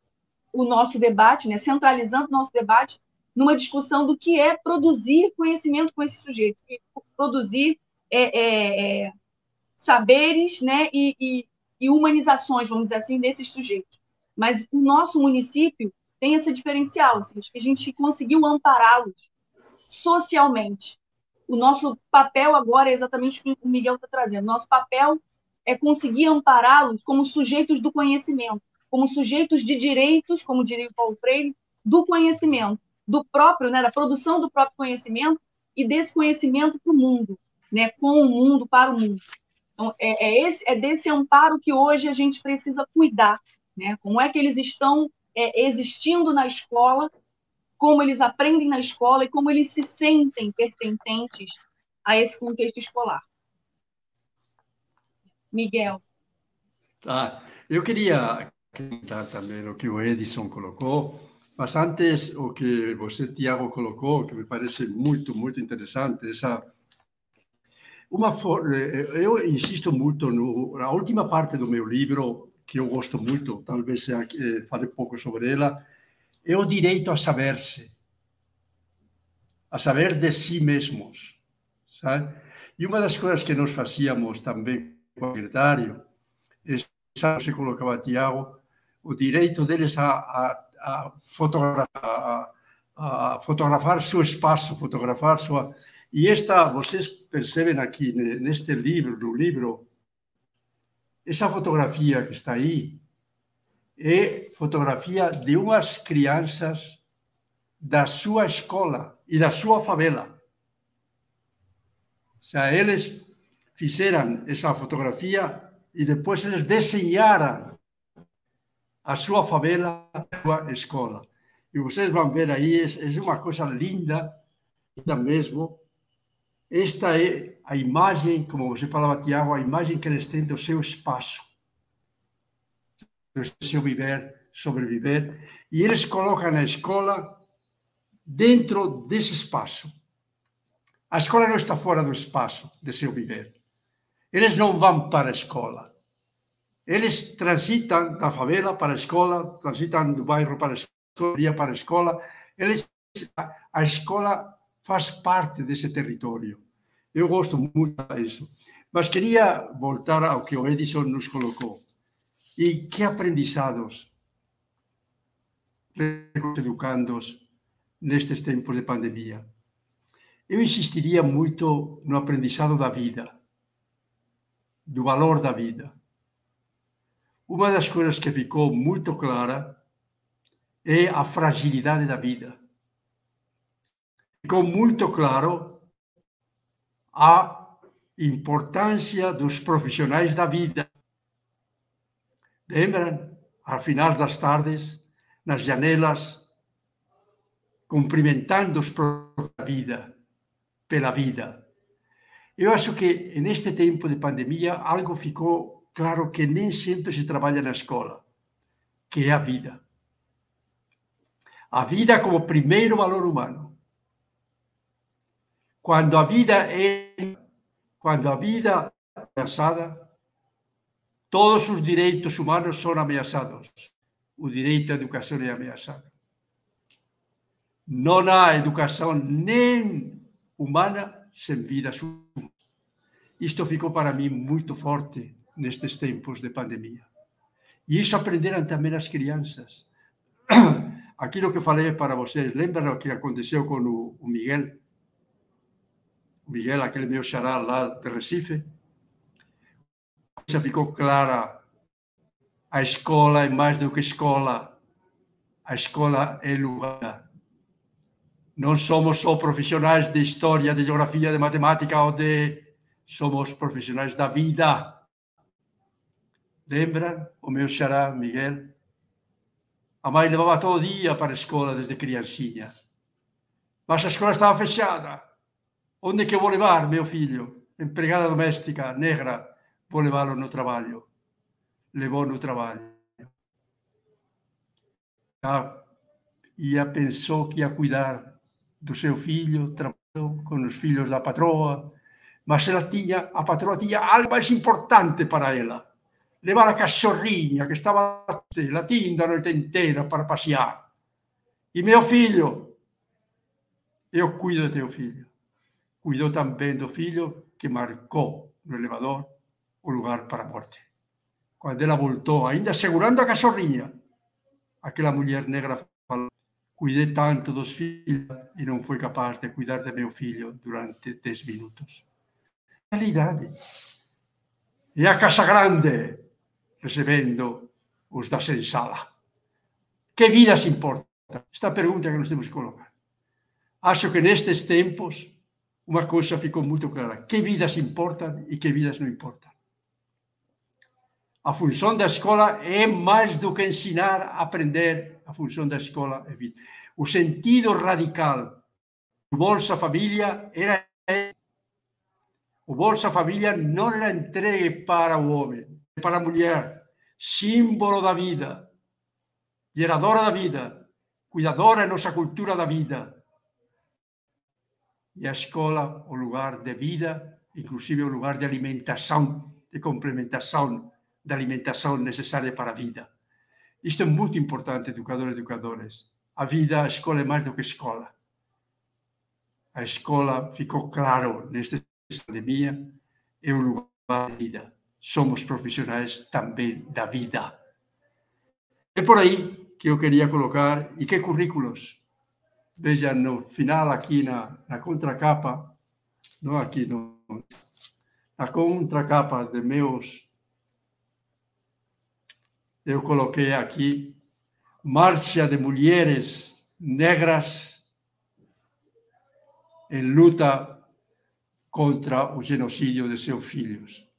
o nosso debate, né, centralizando o nosso debate numa discussão do que é produzir conhecimento com esse sujeito, produzir é, é, é, saberes né, e, e, e, humanizações, vamos dizer assim, desses sujeitos. Mas o nosso município tem esse diferencial, assim, que a gente conseguiu ampará-los socialmente, o nosso papel agora é exatamente o que o Miguel está trazendo. Nosso papel é conseguir ampará-los como sujeitos do conhecimento, como sujeitos de direitos, como diria o Paulo Freire, do conhecimento, do próprio, né, da produção do próprio conhecimento e desse conhecimento para o mundo, né, com o mundo, para o mundo. Então, é, é, esse, é desse amparo que hoje a gente precisa cuidar, né? Como é que eles estão é, existindo na escola como eles aprendem na escola e como eles se sentem pertencentes a esse contexto escolar. Miguel. Tá. Eu queria acrescentar também o que o Edison colocou, mas antes o que você, Tiago, colocou, que me parece muito, muito interessante, essa uma eh, eu insisto muito no, na última parte do meu livro, que eu gosto muito, talvez eh, fale pouco sobre ela, é o direito a saber-se, a saber de si mesmos, sabe? E uma das coisas que nós fazíamos também com o secretário, é, você colocava, Tiago, o direito deles a, a, a, fotografar, a, a fotografar seu espaço, fotografar sua... E esta, vocês percebem aqui, neste livro, no livro, essa fotografia que está aí, é fotografia de umas crianças da sua escola e da sua favela. Ou seja, eles fizeram essa fotografia e depois eles desenharam a sua favela, a sua escola. E vocês vão ver aí, é uma coisa linda, linda mesmo. Esta é a imagem, como você falava, Tiago, a imagem que eles têm do seu espaço seu viver, sobreviver, e eles colocam a escola dentro desse espaço. A escola não está fora do espaço de seu viver. Eles não vão para a escola. Eles transitam da favela para a escola, transitam do bairro para a escola, para a escola. Eles, a escola faz parte desse território. Eu gosto muito disso. Mas queria voltar ao que o Edison nos colocou. E que aprendizados os educandos nestes tempos de pandemia? Eu insistiria muito no aprendizado da vida, do valor da vida. uma das coisas que ficou muito clara é a fragilidade da vida. Ficou muito claro a importância dos profissionais da vida. Lembram? Ao final das tardes, nas janelas, cumprimentando os da vida, pela vida. Eu acho que neste tempo de pandemia algo ficou claro que nem sempre se trabalha na escola, que é a vida. A vida como primeiro valor humano. Quando a vida é quando a vida é ameaçada, todos os direitos humanos são ameaçados. O direito à educação é ameaçado. Não há educação nem humana sem vidas humanas. Isto ficou para mim muito forte nestes tempos de pandemia. E isso aprenderam também as crianças. Aquilo que falei para vocês, lembram o que aconteceu com o Miguel? O Miguel, aquele meu xará lá de Recife? Já ficou clara. A escola é mais do que escola. A escola é lugar. Não somos só profissionais de história, de geografia, de matemática ou de. Somos profissionais da vida Lembra o meu xará, Miguel? A mãe levava todo dia para a escola desde criancinha. Mas a escola estava fechada. Onde que eu vou levar, meu filho? Empregada doméstica, negra, vou no trabalho. Levou no trabalho. Ia, pensou que ia cuidar do seu filho, trabalhou com os filhos da patroa, mas ela tinha, a patroa tinha algo mais importante para ela levar a cachorrinha que estava latindo a noite inteira para passear. E meu filho, eu cuido de teu filho. Cuidou também do filho que marcou no elevador o lugar para a morte. Quando ela voltou, ainda segurando a cachorrinha, aquela mulher negra falou: Cuidei tanto dos filhos e não fui capaz de cuidar de meu filho durante 10 minutos. Realidade. E a casa grande, recebendo os da sensala. Que vidas importa? Esta pergunta que nos temos que colocar. Acho que nestes tempos uma coisa ficou muito clara: que vidas importam e que vidas não importam. A função da escola é mais do que ensinar aprender. A função da escola é vida. O sentido radical do Bolsa Família era o Bolsa Família não era entregue para o homem, para a mulher, símbolo da vida, geradora da vida, cuidadora da nossa cultura da vida. E a escola, o lugar de vida, inclusive o lugar de alimentação, de complementação da alimentação necessária para a vida. Isto é muito importante, educadores e educadores. A vida, a escola é mais do que escola. A escola, ficou claro nesta pandemia, é um lugar de vida somos profissionais também da vida. É por aí que eu queria colocar, e que currículos? Veja no final, aqui na, na contracapa, não aqui, no, na contracapa de meus. Eu coloquei aqui Marcha de Mulheres Negras em luta contra o genocídio de seus filhos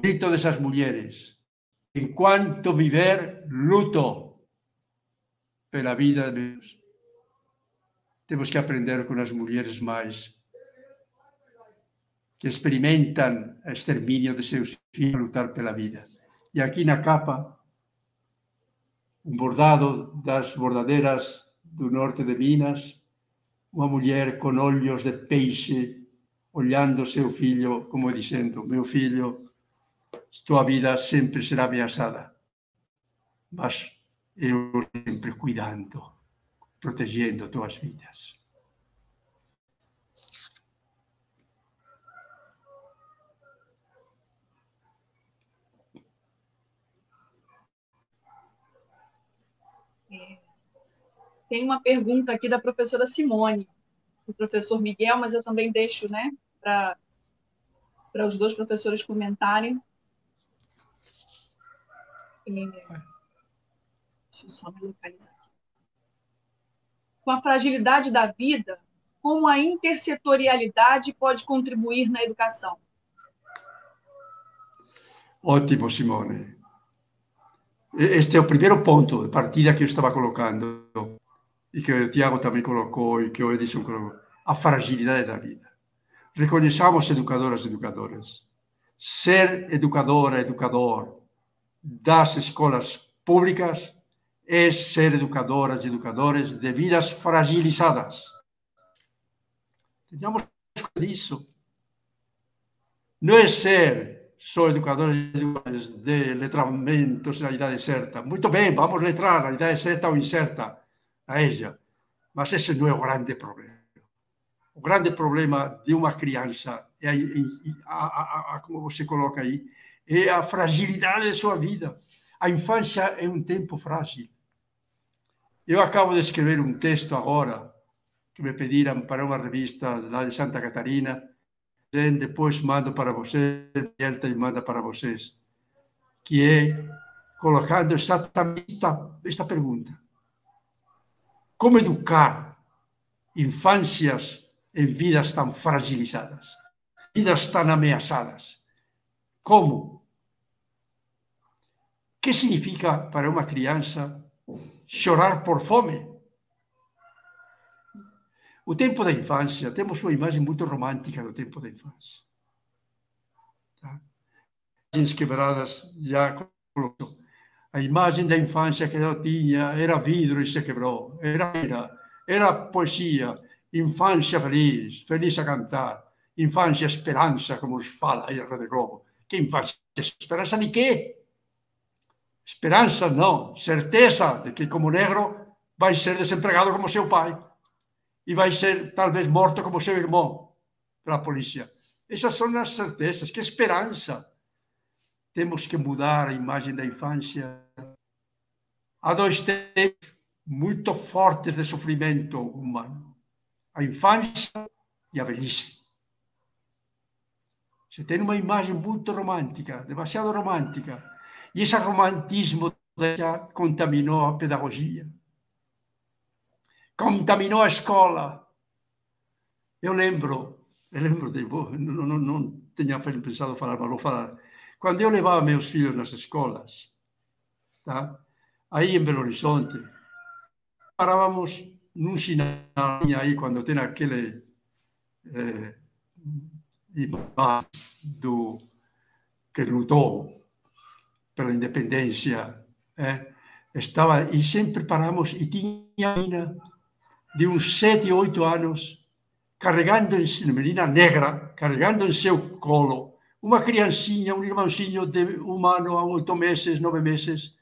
grito desas mulleres. Enquanto viver, luto pela vida de Deus. Temos que aprender com as mulheres mais que experimentam o extermínio de seus filhos, lutar pela vida. E aqui na capa, um bordado das bordadeiras do norte de Minas, uma mulher com olhos de peixe, olhando seu filho, como dizendo: Meu filho, tua vida sempre será ameaçada. Mas eu sempre cuidando, protegendo tuas vidas. Tem uma pergunta aqui da professora Simone, do professor Miguel, mas eu também deixo né, para os dois professores comentarem. É, deixa eu só me localizar aqui. Com a fragilidade da vida, como a intersetorialidade pode contribuir na educação? Ótimo, Simone. Este é o primeiro ponto de partida que eu estava colocando e que o Tiago também colocou e que o Edison colocou. A fragilidade da vida. Reconheçamos educadoras e educadores. Ser educadora, educador das escolas públicas é ser educadoras e educadores de vidas fragilizadas. Tenhamos disso. Não é ser só educadores e educadores de letramentos na idade certa. Muito bem, vamos letrar na idade certa ou incerta a ella. Mas esse não é o grande problema. O grande problema de uma criança, é a, a, a, como você coloca aí, é a fragilidade de sua vida. A infância é um tempo frágil. Eu acabo de escrever um texto agora que me pediram para uma revista lá de Santa Catarina. Depois mando para vocês, ele te manda para vocês, que é colocando exatamente esta, pergunta: Como educar infâncias em vidas tão fragilizadas, vidas tão ameaçadas? Como? O que significa para uma criança chorar por fome? O tempo da infância, temos uma imagem muito romântica do tempo da infância. Tá? Imagens quebradas já a imagem da infância que eu tinha era vidro e se quebrou, era, era, era poesia, infância feliz, feliz a cantar, infância esperança, como se fala aí na Rede Globo. Que infância? Esperança de quê? Esperança não, certeza de que como negro vai ser desempregado como seu pai e vai ser talvez morto como seu irmão pela polícia. Essas são as certezas, que esperança. Temos que mudar a imagem da infância. Há dois tempos muito fortes de sofrimento humano: a infância e a velhice. Você tem uma imagem muito romântica, demasiado romântica, e esse romantismo já contaminou a pedagogia contaminou a escola. Eu lembro, eu lembro de, não, não, não tinha pensado falar, mas vou falar. Quando eu levava meus filhos nas escolas, tá? aí em Belo Horizonte, parávamos num sinal aí, quando tem aquele eh, do que lutou pela independência, eh, estava e sempre paramos e tinha de uns sete, oito anos, carregando menina negra, carregando em seu colo uma criancinha, um irmãozinho de humano há oito meses, nove meses.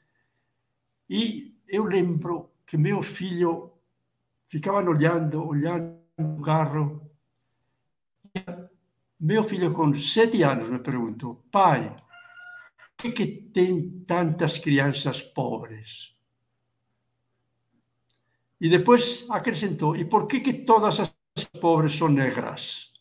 E eu lembro que meus filhos ficavam olhando, olhando o carro. Meu filho, com sete anos, me perguntou: pai, por que, que tem tantas crianças pobres? E depois acrescentou: e por que, que todas as pobres são negras?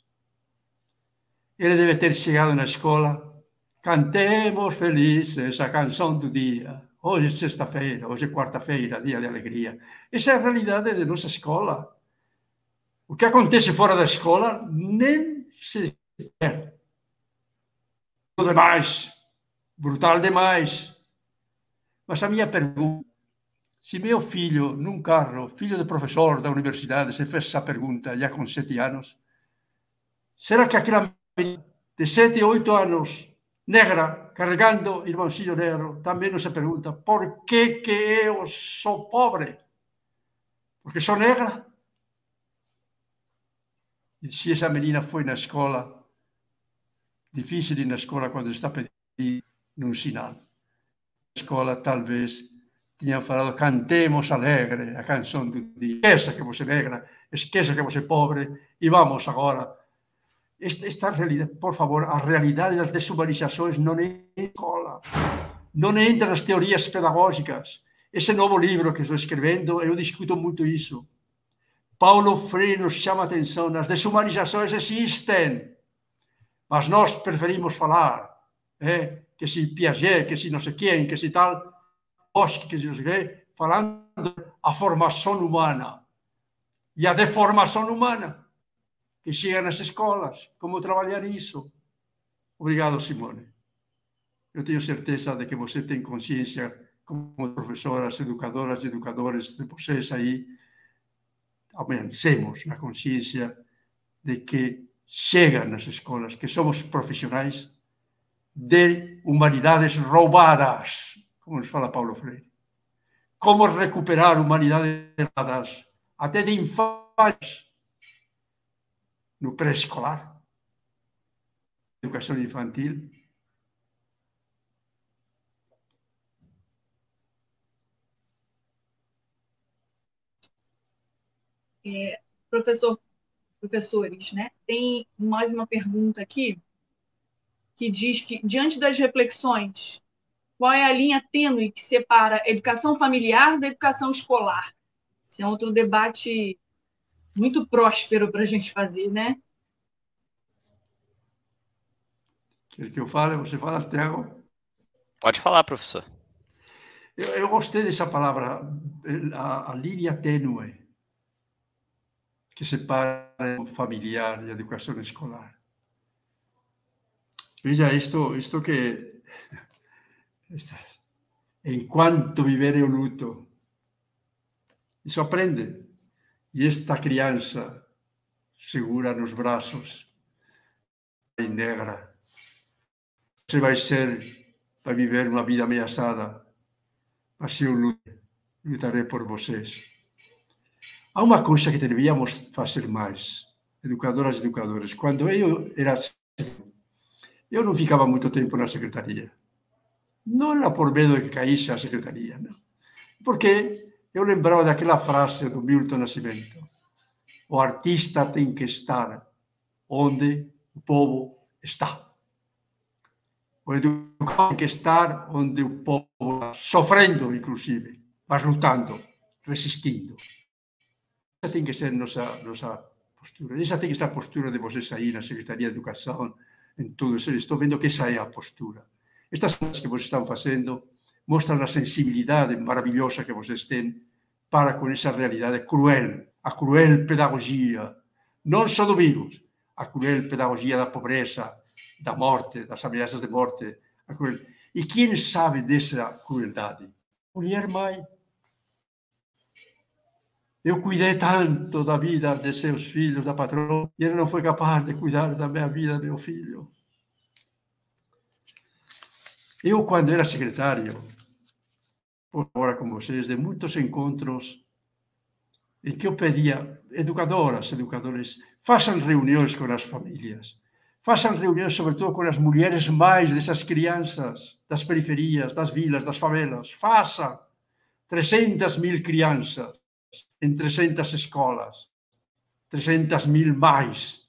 Ele deve ter chegado na escola, cantemos felizes a canção do dia. Hoje é sexta-feira, hoje é quarta-feira, dia de alegria. Essa é a realidade de nossa escola. O que acontece fora da escola nem se quer. demais, brutal demais. Mas a minha pergunta se meu filho, num carro, filho de professor da universidade, se fez essa pergunta já com sete anos, será que aquela de sete e oito anos negra, cargando irmãoxillo negro, tamén nos se pregunta por que que eu sou pobre? Porque sou negra? E se esa menina foi na escola, difícil ir na escola quando está pedindo nun sinal. Na escola, talvez, tiñan falado cantemos alegre a canción do día. Esqueça que você negra, esqueça que você pobre e vamos agora Esta, realidade, por favor, a realidade das desumanizações não é escola, não entra nas teorias pedagógicas. Esse novo livro que estou escrevendo, eu discuto muito isso. Paulo Freire nos chama a atenção, as desumanizações existem, mas nós preferimos falar é, que se Piaget, que se não sei quem, que se tal, Bosque, que se não sei quem, falando a formação humana e a deformação humana que chega nas escolas, como trabalhar isso. Obrigado, Simone. Eu tenho certeza de que você tem consciência, como professoras, educadoras, educadores vocês aí, aumentemos na consciência de que chegam nas escolas, que somos profissionais de humanidades roubadas, como nos fala Paulo Freire. Como recuperar humanidades roubadas, até de infância, no pré-escolar, educação infantil, É, professor, professores, né? Tem mais uma pergunta aqui que diz que diante das reflexões, qual é a linha tênue que separa a educação familiar da educação escolar? Esse é outro debate muito próspero para a gente fazer, né? Quer que eu fale? Você fala, Tiago? Pode falar, professor. Eu, eu gostei dessa palavra, a, a linha tênue que separa o familiar e a educação escolar. Veja, isto, isto que. enquanto viver o luto, isso aprende. E esta criança segura nos braços, e negra, você vai ser, vai viver uma vida ameaçada, mas eu lutarei por vocês. Há uma coisa que devíamos fazer mais, educadoras e educadores. Quando eu era eu não ficava muito tempo na secretaria. Não era por medo de que caísse a secretaria, não. Porque eu lembrava daquela frase do Milton Nascimento: o artista tem que estar onde o povo está. O educador tem que estar onde o povo está, sofrendo, inclusive, mas lutando, resistindo. Esa ten que ser nosa, nosa postura. Esa ten que ser a postura de vocês aí na Secretaría de Educación, en todo eso. Estou vendo que esa é a postura. Estas cousas que vocês están facendo mostran a sensibilidade maravillosa que vocês ten para con esa realidade cruel, a cruel pedagogía, non só do virus, a cruel pedagogía da pobreza, da morte, das ameaças de morte. A cruel. E quem sabe dessa crueldade? Mulher mãe, eu cuidei tanto da vida de seus filhos, da patroa, e ele não foi capaz de cuidar da minha vida, meu filho. Eu, quando era secretário, agora com vocês, de muitos encontros em que eu pedia, educadoras, educadores, façam reuniões com as famílias, façam reuniões, sobretudo, com as mulheres mais dessas crianças, das periferias, das vilas, das favelas. Façam 300 mil crianças en 300 escolas, 300 mil máis,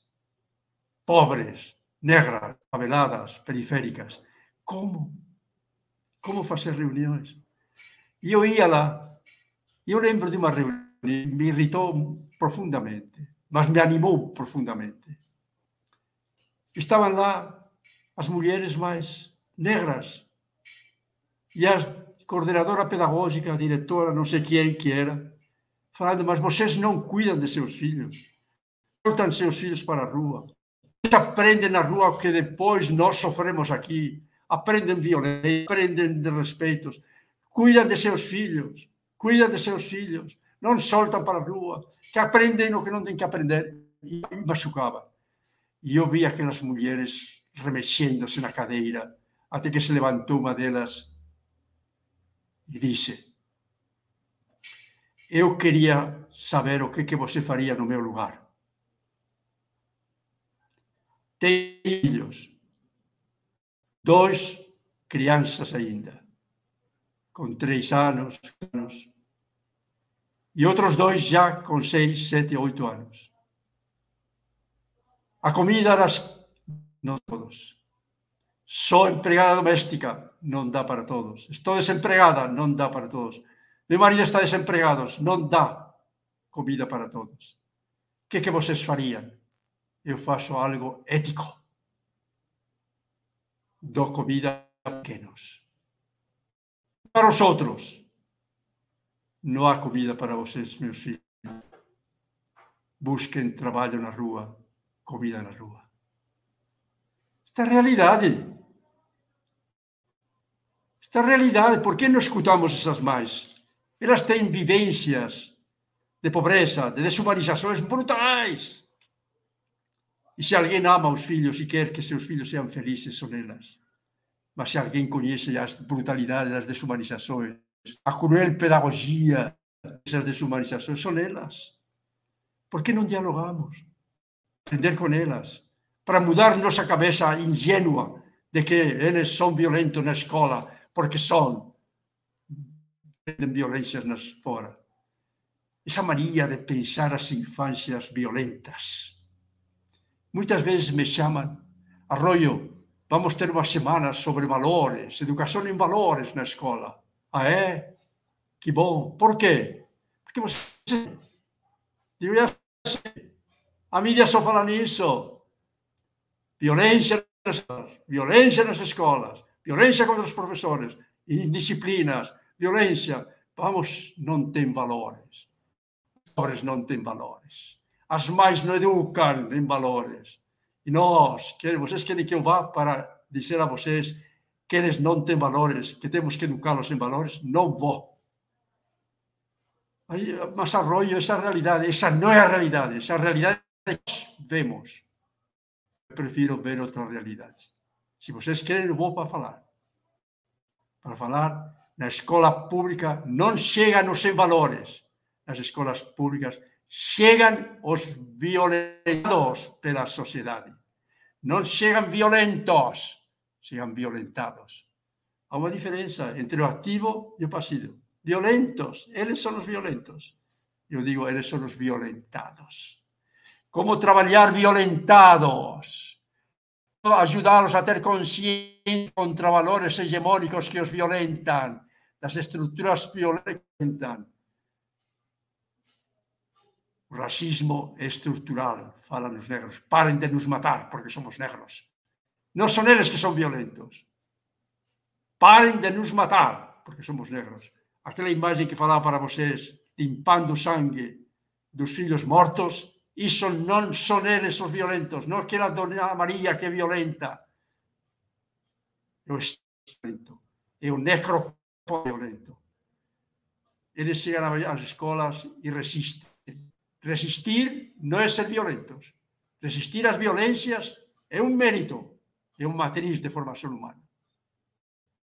pobres, negras, faveladas, periféricas. Como? Como facer reunións? E eu ia lá, e eu lembro de uma reunião, me irritou profundamente, mas me animou profundamente. Estaban lá as mulheres máis negras e a coordenadora pedagógica, a directora, non sei quen que era, falando, mas vocês não cuidam de seus filhos, soltam seus filhos para a rua, aprendem na rua o que depois nós sofremos aqui, aprendem violência, aprendem de respeitos, cuidam de seus filhos, cuidam de seus filhos, não soltam para a rua, que aprendem o que não têm que aprender. E me machucava. E eu vi aquelas mulheres remexendo-se na cadeira, até que se levantou uma delas e disse: eu queria saber o que, que você faria no meu lugar. Tenho filhos, dois crianças ainda, com três anos, anos, e outros dois já com seis, sete, oito anos. A comida das não todos. Sou empregada doméstica, não dá para todos. Estou desempregada, não dá para todos. Meu marido está desempregado, non dá comida para todos. Que que vocês farían? Eu faço algo ético. Dou comida pequenos. Para os outros, não há comida para vocês, meus filhos. Busquem trabalho na rua, comida na rua. Esta é realidade. Esta é realidade. Por que não escutamos essas mães? Elas têm vivências de pobreza, de desumanizações brutais. E se alguém ama os filhos e quer que seus filhos sejam felizes, são elas. Mas se alguém conhece a brutalidade das desumanizações, a cruel pedagogia dessas desumanizações, são elas. Por que não dialogamos? Aprender com elas, para mudar nossa cabeça ingênua de que eles são violentos na escola, porque são. Têm violências nas fora. Essa mania de pensar as infâncias violentas. Muitas vezes me chamam, Arroio, vamos ter uma semana sobre valores, educação em valores na escola. Ah, é? Que bom. Por quê? Porque você. Eu já sei. A mídia só fala nisso. Violência nas escolas, violência nas escolas, violência contra os professores, indisciplinas, violência. Vamos, não tem valores. Os pobres não têm valores. As mães não educam em valores. E nós, vocês querem que eu vá para dizer a vocês que eles não têm valores, que temos que educá-los em valores? Não vou. Mas arroio essa realidade, essa não é a realidade, essa realidade que nós vemos. Eu prefiro ver outra realidade. Se vocês querem, eu vou para falar. Para falar, na escola pública não chegam os sem valores. Nas escolas públicas chegam os violentados pela sociedade. Não chegam violentos sejam violentados. Há uma diferença entre o ativo e o passivo. Violentos, eles são os violentos. Eu digo, eles são os violentados. Como trabalhar violentados? Ajudá-los a ter consciência contra valores hegemônicos que os violentam, das estruturas violentam. Racismo é estrutural, falam os negros. Parem de nos matar porque somos negros. Não são eles que são violentos. Parem de nos matar, porque somos negros. Aquela imagem que falava para vocês, limpando sangue dos filhos mortos, isso não são eles os violentos, não é aquela Dona Maria que violenta. É o violento, é o necro violento. Eles chegam às escolas e resistem. Resistir não é ser violentos. Resistir às violências é um mérito é uma matriz de formação humana.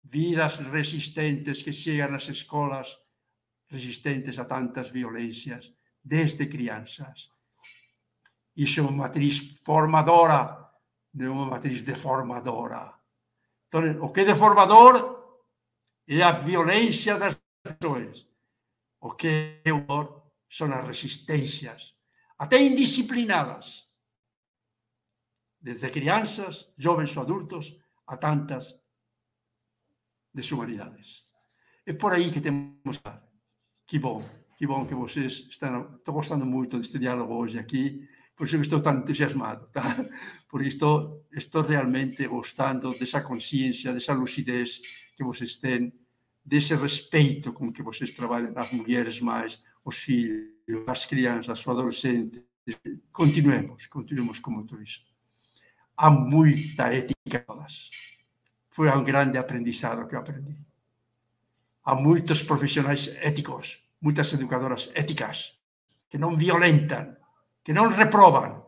Vidas resistentes que chegam às escolas, resistentes a tantas violências, desde crianças. Isso é uma matriz formadora, não é uma matriz deformadora. Então, o que é deformador é a violência das pessoas. O que é são as resistências, até indisciplinadas desde crianças, jovens ou adultos, a tantas desumanidades. É por aí que temos que bom, que bom que vocês estão. Estou gostando muito deste diálogo hoje aqui, por isso estou tão entusiasmado, tá? porque estou, estou realmente gostando dessa consciência, dessa lucidez que vocês têm, desse respeito com que vocês trabalham as mulheres mais, os filhos, as crianças, os adolescentes. Continuemos, continuemos com tudo isso há muita ética. Foi um grande aprendizado que eu aprendi. Há muitos profissionais éticos, muitas educadoras éticas, que não violentam, que não reprovam.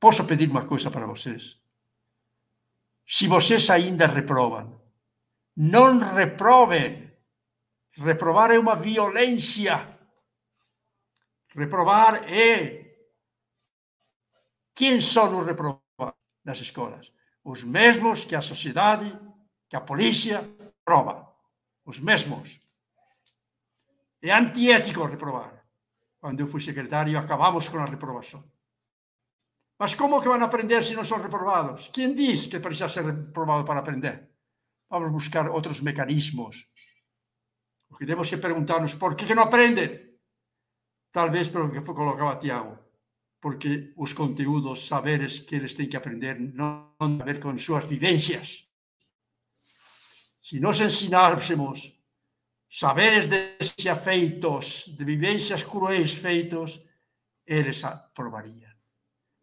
Posso pedir uma coisa para vocês? Se vocês ainda reprovam, não reprovem. Reprovar é uma violência. Reprovar é. Quem são os reprovados? nas escolas. Os mesmos que a sociedade, que a polícia prova. Os mesmos. É antiético reprovar. Quando eu fui secretário, acabamos com a reprovação. Mas como que vão aprender se não são reprovados? Quem diz que precisa ser reprovado para aprender? Vamos buscar outros mecanismos. O que temos que perguntar-nos por que, que não aprendem? Talvez pelo que colocava Tiago porque os conteúdos, saberes que eles têm que aprender não têm a ver com suas vivências. se nós ensinássemos saberes de feitos, de vivências cruéis feitos, eles aprovariam.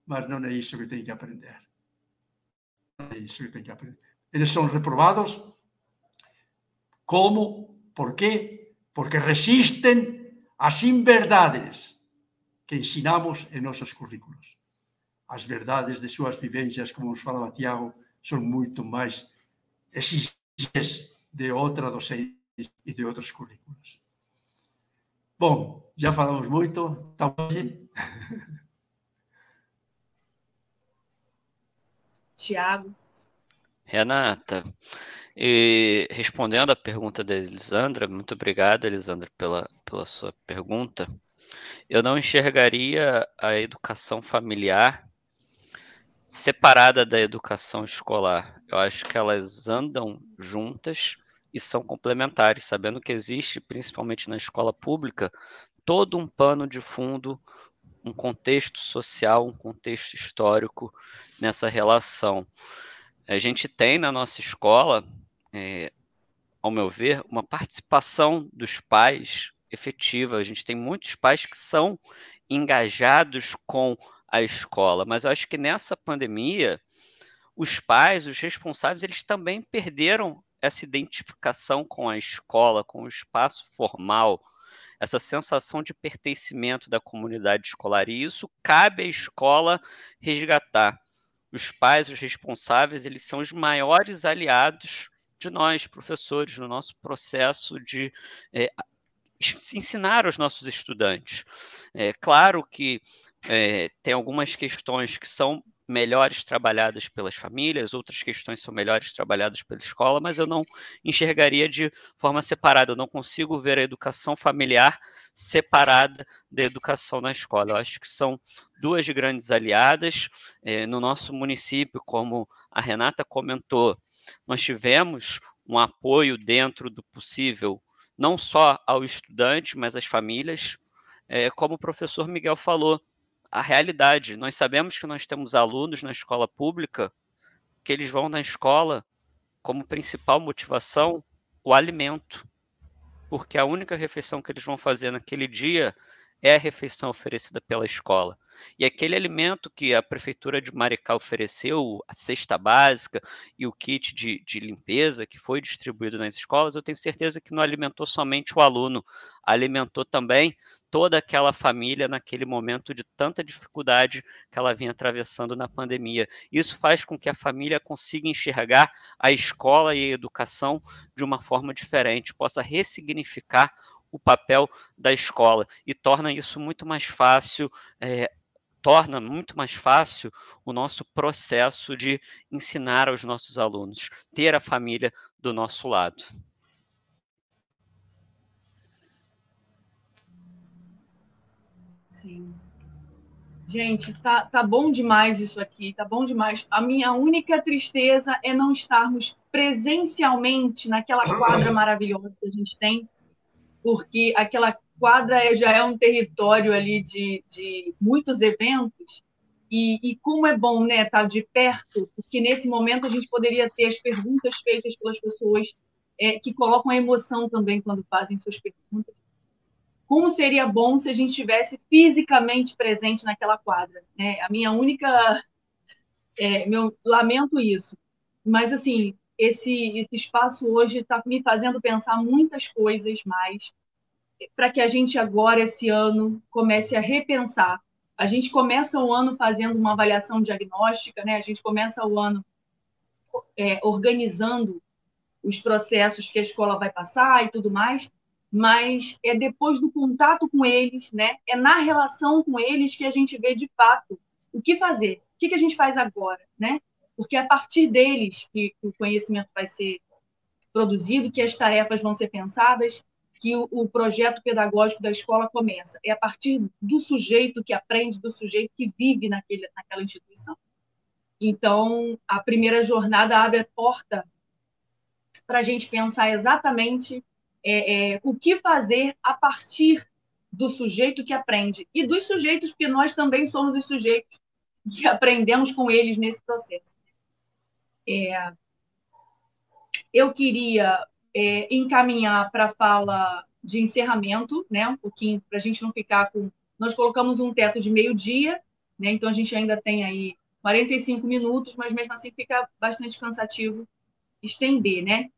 Mas não é isso que tem que aprender. Não que aprender. Eles são reprovados. Como? Por quê? Porque resistem às inverdades que ensinamos em nossos currículos. As verdades de suas vivências, como nos falava Tiago, são muito mais exigentes de outra docência e de outros currículos. Bom, já falamos muito, tá hoje. Tiago. Renata, e respondendo à pergunta da Elisandra, muito obrigado, Elisandra, pela, pela sua pergunta. Eu não enxergaria a educação familiar separada da educação escolar. Eu acho que elas andam juntas e são complementares, sabendo que existe, principalmente na escola pública, todo um pano de fundo, um contexto social, um contexto histórico nessa relação. A gente tem na nossa escola, é, ao meu ver, uma participação dos pais efetiva. A gente tem muitos pais que são engajados com a escola, mas eu acho que nessa pandemia, os pais, os responsáveis, eles também perderam essa identificação com a escola, com o espaço formal, essa sensação de pertencimento da comunidade escolar. E isso cabe à escola resgatar. Os pais, os responsáveis, eles são os maiores aliados de nós, professores, no nosso processo de é, ensinar aos nossos estudantes. É claro que é, tem algumas questões que são melhores trabalhadas pelas famílias, outras questões são melhores trabalhadas pela escola, mas eu não enxergaria de forma separada. Eu não consigo ver a educação familiar separada da educação na escola. Eu acho que são duas grandes aliadas. É, no nosso município, como a Renata comentou, nós tivemos um apoio dentro do possível, não só ao estudante, mas às famílias. É, como o professor Miguel falou, a realidade. Nós sabemos que nós temos alunos na escola pública que eles vão na escola como principal motivação o alimento, porque a única refeição que eles vão fazer naquele dia é a refeição oferecida pela escola. E aquele alimento que a prefeitura de Maricá ofereceu, a cesta básica e o kit de, de limpeza que foi distribuído nas escolas, eu tenho certeza que não alimentou somente o aluno, alimentou também toda aquela família naquele momento de tanta dificuldade que ela vinha atravessando na pandemia. Isso faz com que a família consiga enxergar a escola e a educação de uma forma diferente, possa ressignificar o papel da escola e torna isso muito mais fácil. É, torna muito mais fácil o nosso processo de ensinar aos nossos alunos, ter a família do nosso lado. Gente, tá, tá bom demais isso aqui, tá bom demais. A minha única tristeza é não estarmos presencialmente naquela quadra maravilhosa que a gente tem, porque aquela quadra é, já é um território ali de, de muitos eventos, e, e, como é bom né, estar de perto, porque nesse momento a gente poderia ter as perguntas feitas pelas pessoas é, que colocam a emoção também quando fazem suas perguntas como seria bom se a gente estivesse fisicamente presente naquela quadra. Né? A minha única. É, meu, lamento isso. Mas, assim, esse, esse espaço hoje está me fazendo pensar muitas coisas mais para que a gente agora, esse ano, comece a repensar. A gente começa o ano fazendo uma avaliação diagnóstica, né? a gente começa o ano é, organizando os processos que a escola vai passar e tudo mais, mas é depois do contato com eles, né? É na relação com eles que a gente vê de fato o que fazer, o que, que a gente faz agora, né? Porque é a partir deles que, que o conhecimento vai ser produzido, que as tarefas vão ser pensadas, que o, o, projeto pedagógico da escola começa. É a partir do sujeito que aprende, do sujeito que vive naquele, naquela instituição. Então, a primeira jornada abre a porta para a gente pensar exatamente é, é, o que fazer a partir do sujeito que aprende e dos sujeitos, que nós também somos os sujeitos que aprendemos com eles nesse processo. É, Eu queria é, encaminhar para a fala de encerramento, né? Um pouquinho, para a gente não ficar com. Nós colocamos um teto de meio-dia, né? Então a gente ainda tem aí 45 minutos, mas mesmo assim fica bastante cansativo estender, né?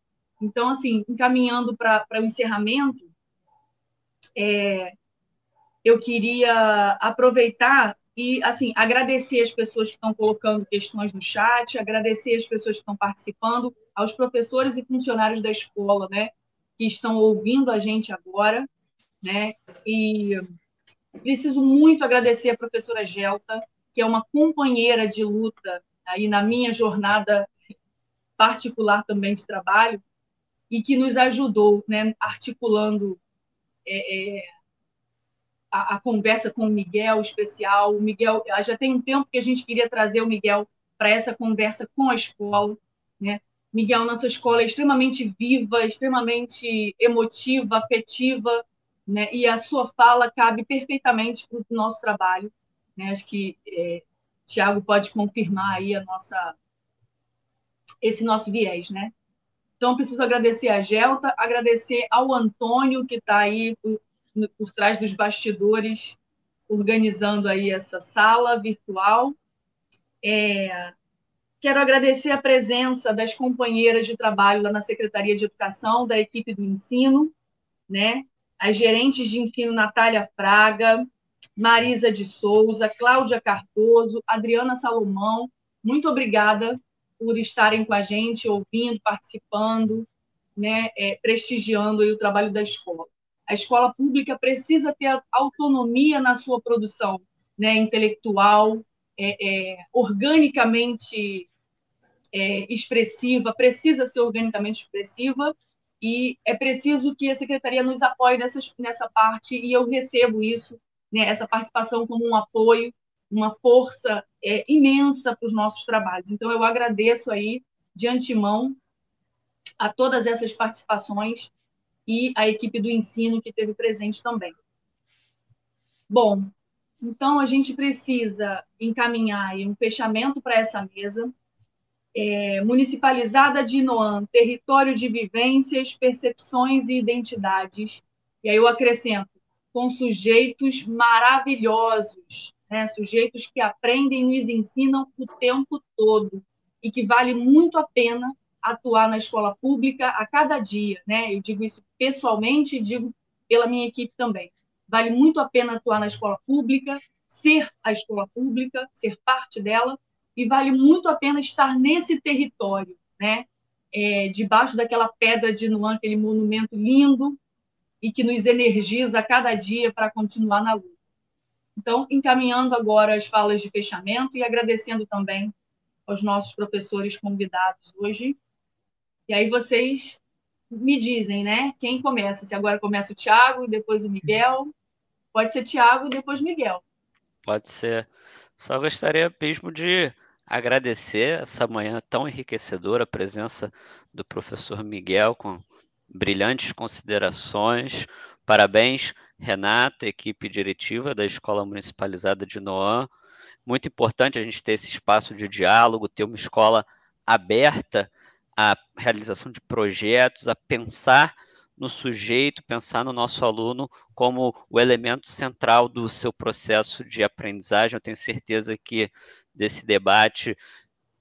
Então, assim, encaminhando para o encerramento, é, eu queria aproveitar e, assim, agradecer as pessoas que estão colocando questões no chat, agradecer as pessoas que estão participando, aos professores e funcionários da escola, né, que estão ouvindo a gente agora, né, e preciso muito agradecer a professora Gelta, que é uma companheira de luta aí na minha jornada particular também de trabalho, e que nos ajudou, né, articulando é, é, a, a, conversa com o Miguel especial. O Miguel, já tem um tempo que a gente queria trazer o Miguel para essa conversa com a escola, né? Miguel, nossa escola é extremamente viva, extremamente emotiva, afetiva, né? E a sua fala cabe perfeitamente para o nosso trabalho, né? Acho que é, Tiago pode confirmar aí a nossa esse nosso viés, né? Então, preciso agradecer a Gelta, agradecer ao Antônio, que está aí por trás dos bastidores, organizando aí essa sala virtual. É, quero agradecer a presença das companheiras de trabalho lá na Secretaria de Educação, da equipe do ensino, né? as gerentes de ensino Natália Fraga, Marisa de Souza, Cláudia Cardoso, Adriana Salomão. Muito obrigada por estarem com a gente, ouvindo, participando, né, é, prestigiando o trabalho da escola. A escola pública precisa ter autonomia na sua produção né, intelectual, é, é, organicamente é, expressiva, precisa ser organicamente expressiva, e é preciso que a secretaria nos apoie nessa, nessa parte, e eu recebo isso, né, essa participação como um apoio, uma força é, imensa para os nossos trabalhos. Então, eu agradeço aí, de antemão, a todas essas participações e a equipe do ensino que esteve presente também. Bom, então a gente precisa encaminhar um fechamento para essa mesa. É, municipalizada de Inoan, território de vivências, percepções e identidades. E aí eu acrescento, com sujeitos maravilhosos, né? sujeitos que aprendem e nos ensinam o tempo todo, e que vale muito a pena atuar na escola pública a cada dia, né? Eu digo isso pessoalmente e digo pela minha equipe também. Vale muito a pena atuar na escola pública, ser a escola pública, ser parte dela, e vale muito a pena estar nesse território, né? É, debaixo daquela pedra de Nuan, aquele monumento lindo e que nos energiza a cada dia para continuar na luta. Então, encaminhando agora as falas de fechamento e agradecendo também aos nossos professores convidados hoje, e aí vocês me dizem, né? Quem começa? Se agora começa o Thiago e depois o Miguel. Pode ser Thiago e depois Miguel. Pode ser. Só gostaria mesmo de agradecer essa manhã tão enriquecedora, a presença do professor Miguel com brilhantes considerações. Parabéns, Renata, equipe diretiva da Escola Municipalizada de Noã. Muito importante a gente ter esse espaço de diálogo, ter uma escola aberta a realização de projetos, a pensar no sujeito, pensar no nosso aluno como o elemento central do seu processo de aprendizagem. Eu tenho certeza que desse debate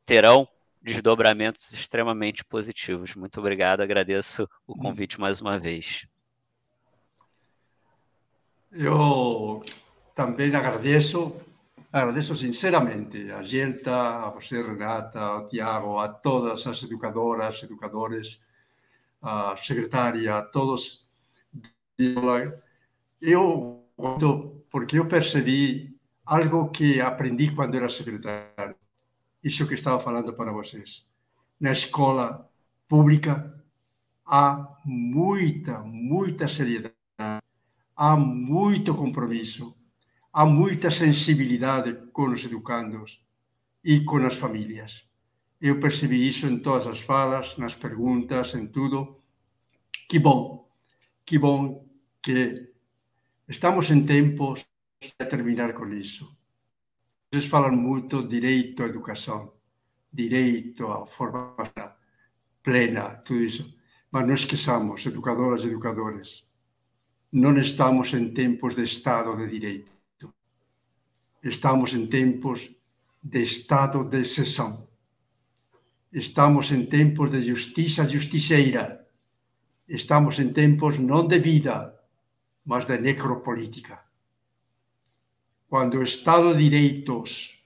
terão desdobramentos extremamente positivos. Muito obrigado, agradeço o convite mais uma vez. Eu também agradeço Agradeço sinceramente a Gelta, a você, Renata, a Tiago, a todas as educadoras, educadores, a secretária, a todos. Eu, porque eu percebi algo que aprendi quando era secretário, isso que estava falando para vocês. Na escola pública há muita, muita seriedade, há muito compromisso, há muita sensibilidade com os educandos e com as famílias. Eu percebi isso em todas as falas, nas perguntas, em tudo. Que bom, que bom que estamos em tempos de terminar com isso. Vocês falam muito direito à educação, direito à formação. plena, tudo isso. Mas não esqueçamos, educadoras e educadores, não estamos em tempos de Estado de Direito. Estamos em tempos de estado de exceção. Estamos em tempos de justiça justiceira. Estamos em tempos não de vida, mas de necropolítica. Quando o Estado de Direitos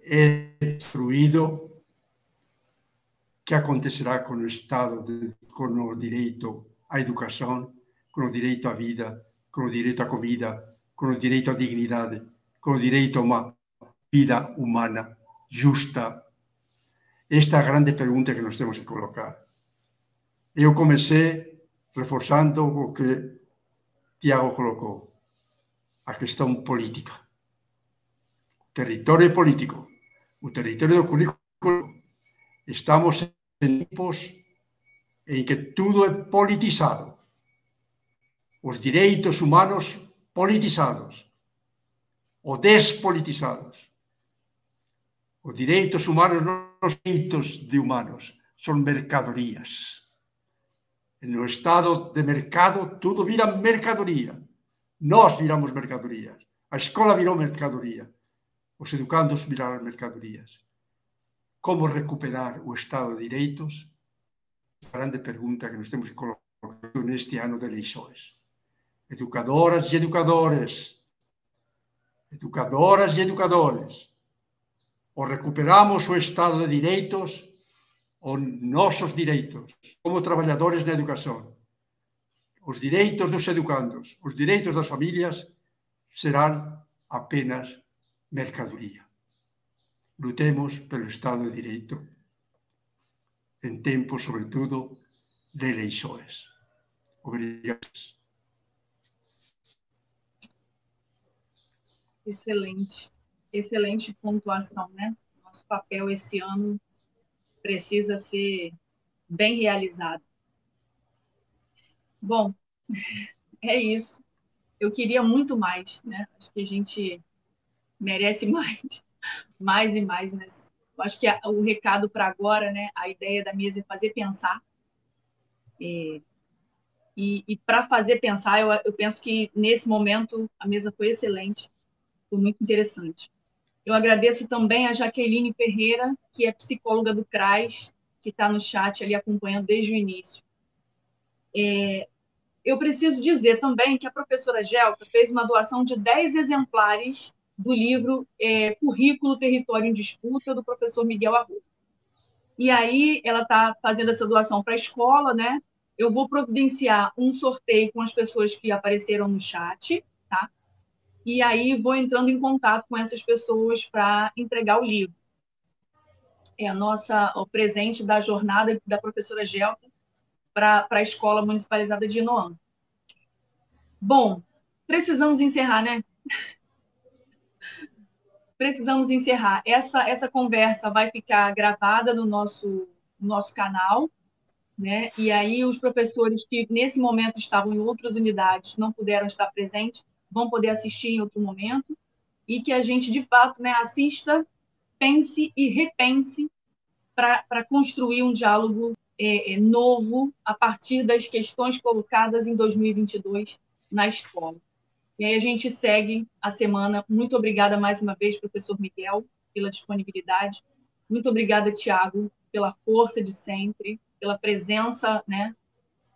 é destruído, que acontecerá com o Estado, de, com o direito à educação, com o direito à vida, com o direito à comida, com o direito à dignidade, com o direito a uma vida humana justa? Esta grande pergunta que nós temos que colocar. Eu comecei reforçando o que Tiago colocou, a questão política. O território político, o território do currículo. Estamos em tempos em que tudo é politizado. Os direitos humanos politizados ou despolitizados. Os direitos humanos non os direitos de humanos, son mercadorías. No estado de mercado, tudo vira mercadoría. Nós viramos mercadorías. A escola virou mercadoría. Os educandos viraram mercadorías. Como recuperar o estado de direitos? A grande pergunta que nos temos que colocar neste ano de eleições. Educadoras e educadores, educadoras e educadores, ou recuperamos o Estado de Direitos, os nosos direitos, como trabalhadores na educação. Os direitos dos educandos, os direitos das famílias serão apenas mercadoria. Lutemos pelo Estado de Direito em tempos, sobretudo, de eleições. Obrigado. Excelente, excelente pontuação, né? Nosso papel esse ano precisa ser bem realizado. Bom, é isso. Eu queria muito mais, né? Acho que a gente merece mais, mais e mais, mas acho que o recado para agora, né? A ideia da mesa é fazer pensar. E, e, e para fazer pensar, eu, eu penso que nesse momento a mesa foi excelente foi muito interessante. Eu agradeço também a Jaqueline Ferreira, que é psicóloga do CRAS, que está no chat ali acompanhando desde o início. É, eu preciso dizer também que a professora Gelka fez uma doação de 10 exemplares do livro é, Currículo Território em Disputa, do professor Miguel Arruda. E aí ela está fazendo essa doação para a escola, né? Eu vou providenciar um sorteio com as pessoas que apareceram no chat? E aí vou entrando em contato com essas pessoas para entregar o livro. É a nossa, o presente da jornada da professora Gelta para a Escola Municipalizada de Inoã. Bom, precisamos encerrar, né? precisamos encerrar. Essa, essa conversa vai ficar gravada no nosso, no nosso canal, né? E aí os professores que nesse momento estavam em outras unidades não puderam estar presentes, vão poder assistir em outro momento, e que a gente, de fato, né, assista, pense e repense para construir um diálogo é, é, novo a partir das questões colocadas em 2022 na escola. E aí a gente segue a semana. Muito obrigada mais uma vez, professor Miguel, pela disponibilidade. Muito obrigada, Tiago, pela força de sempre, pela presença né,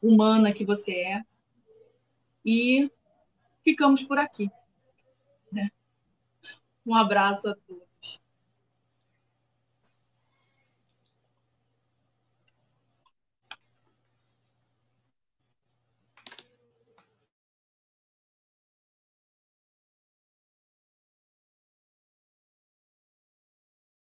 humana que você é. E ficamos por aqui. Né? Um abraço a todos.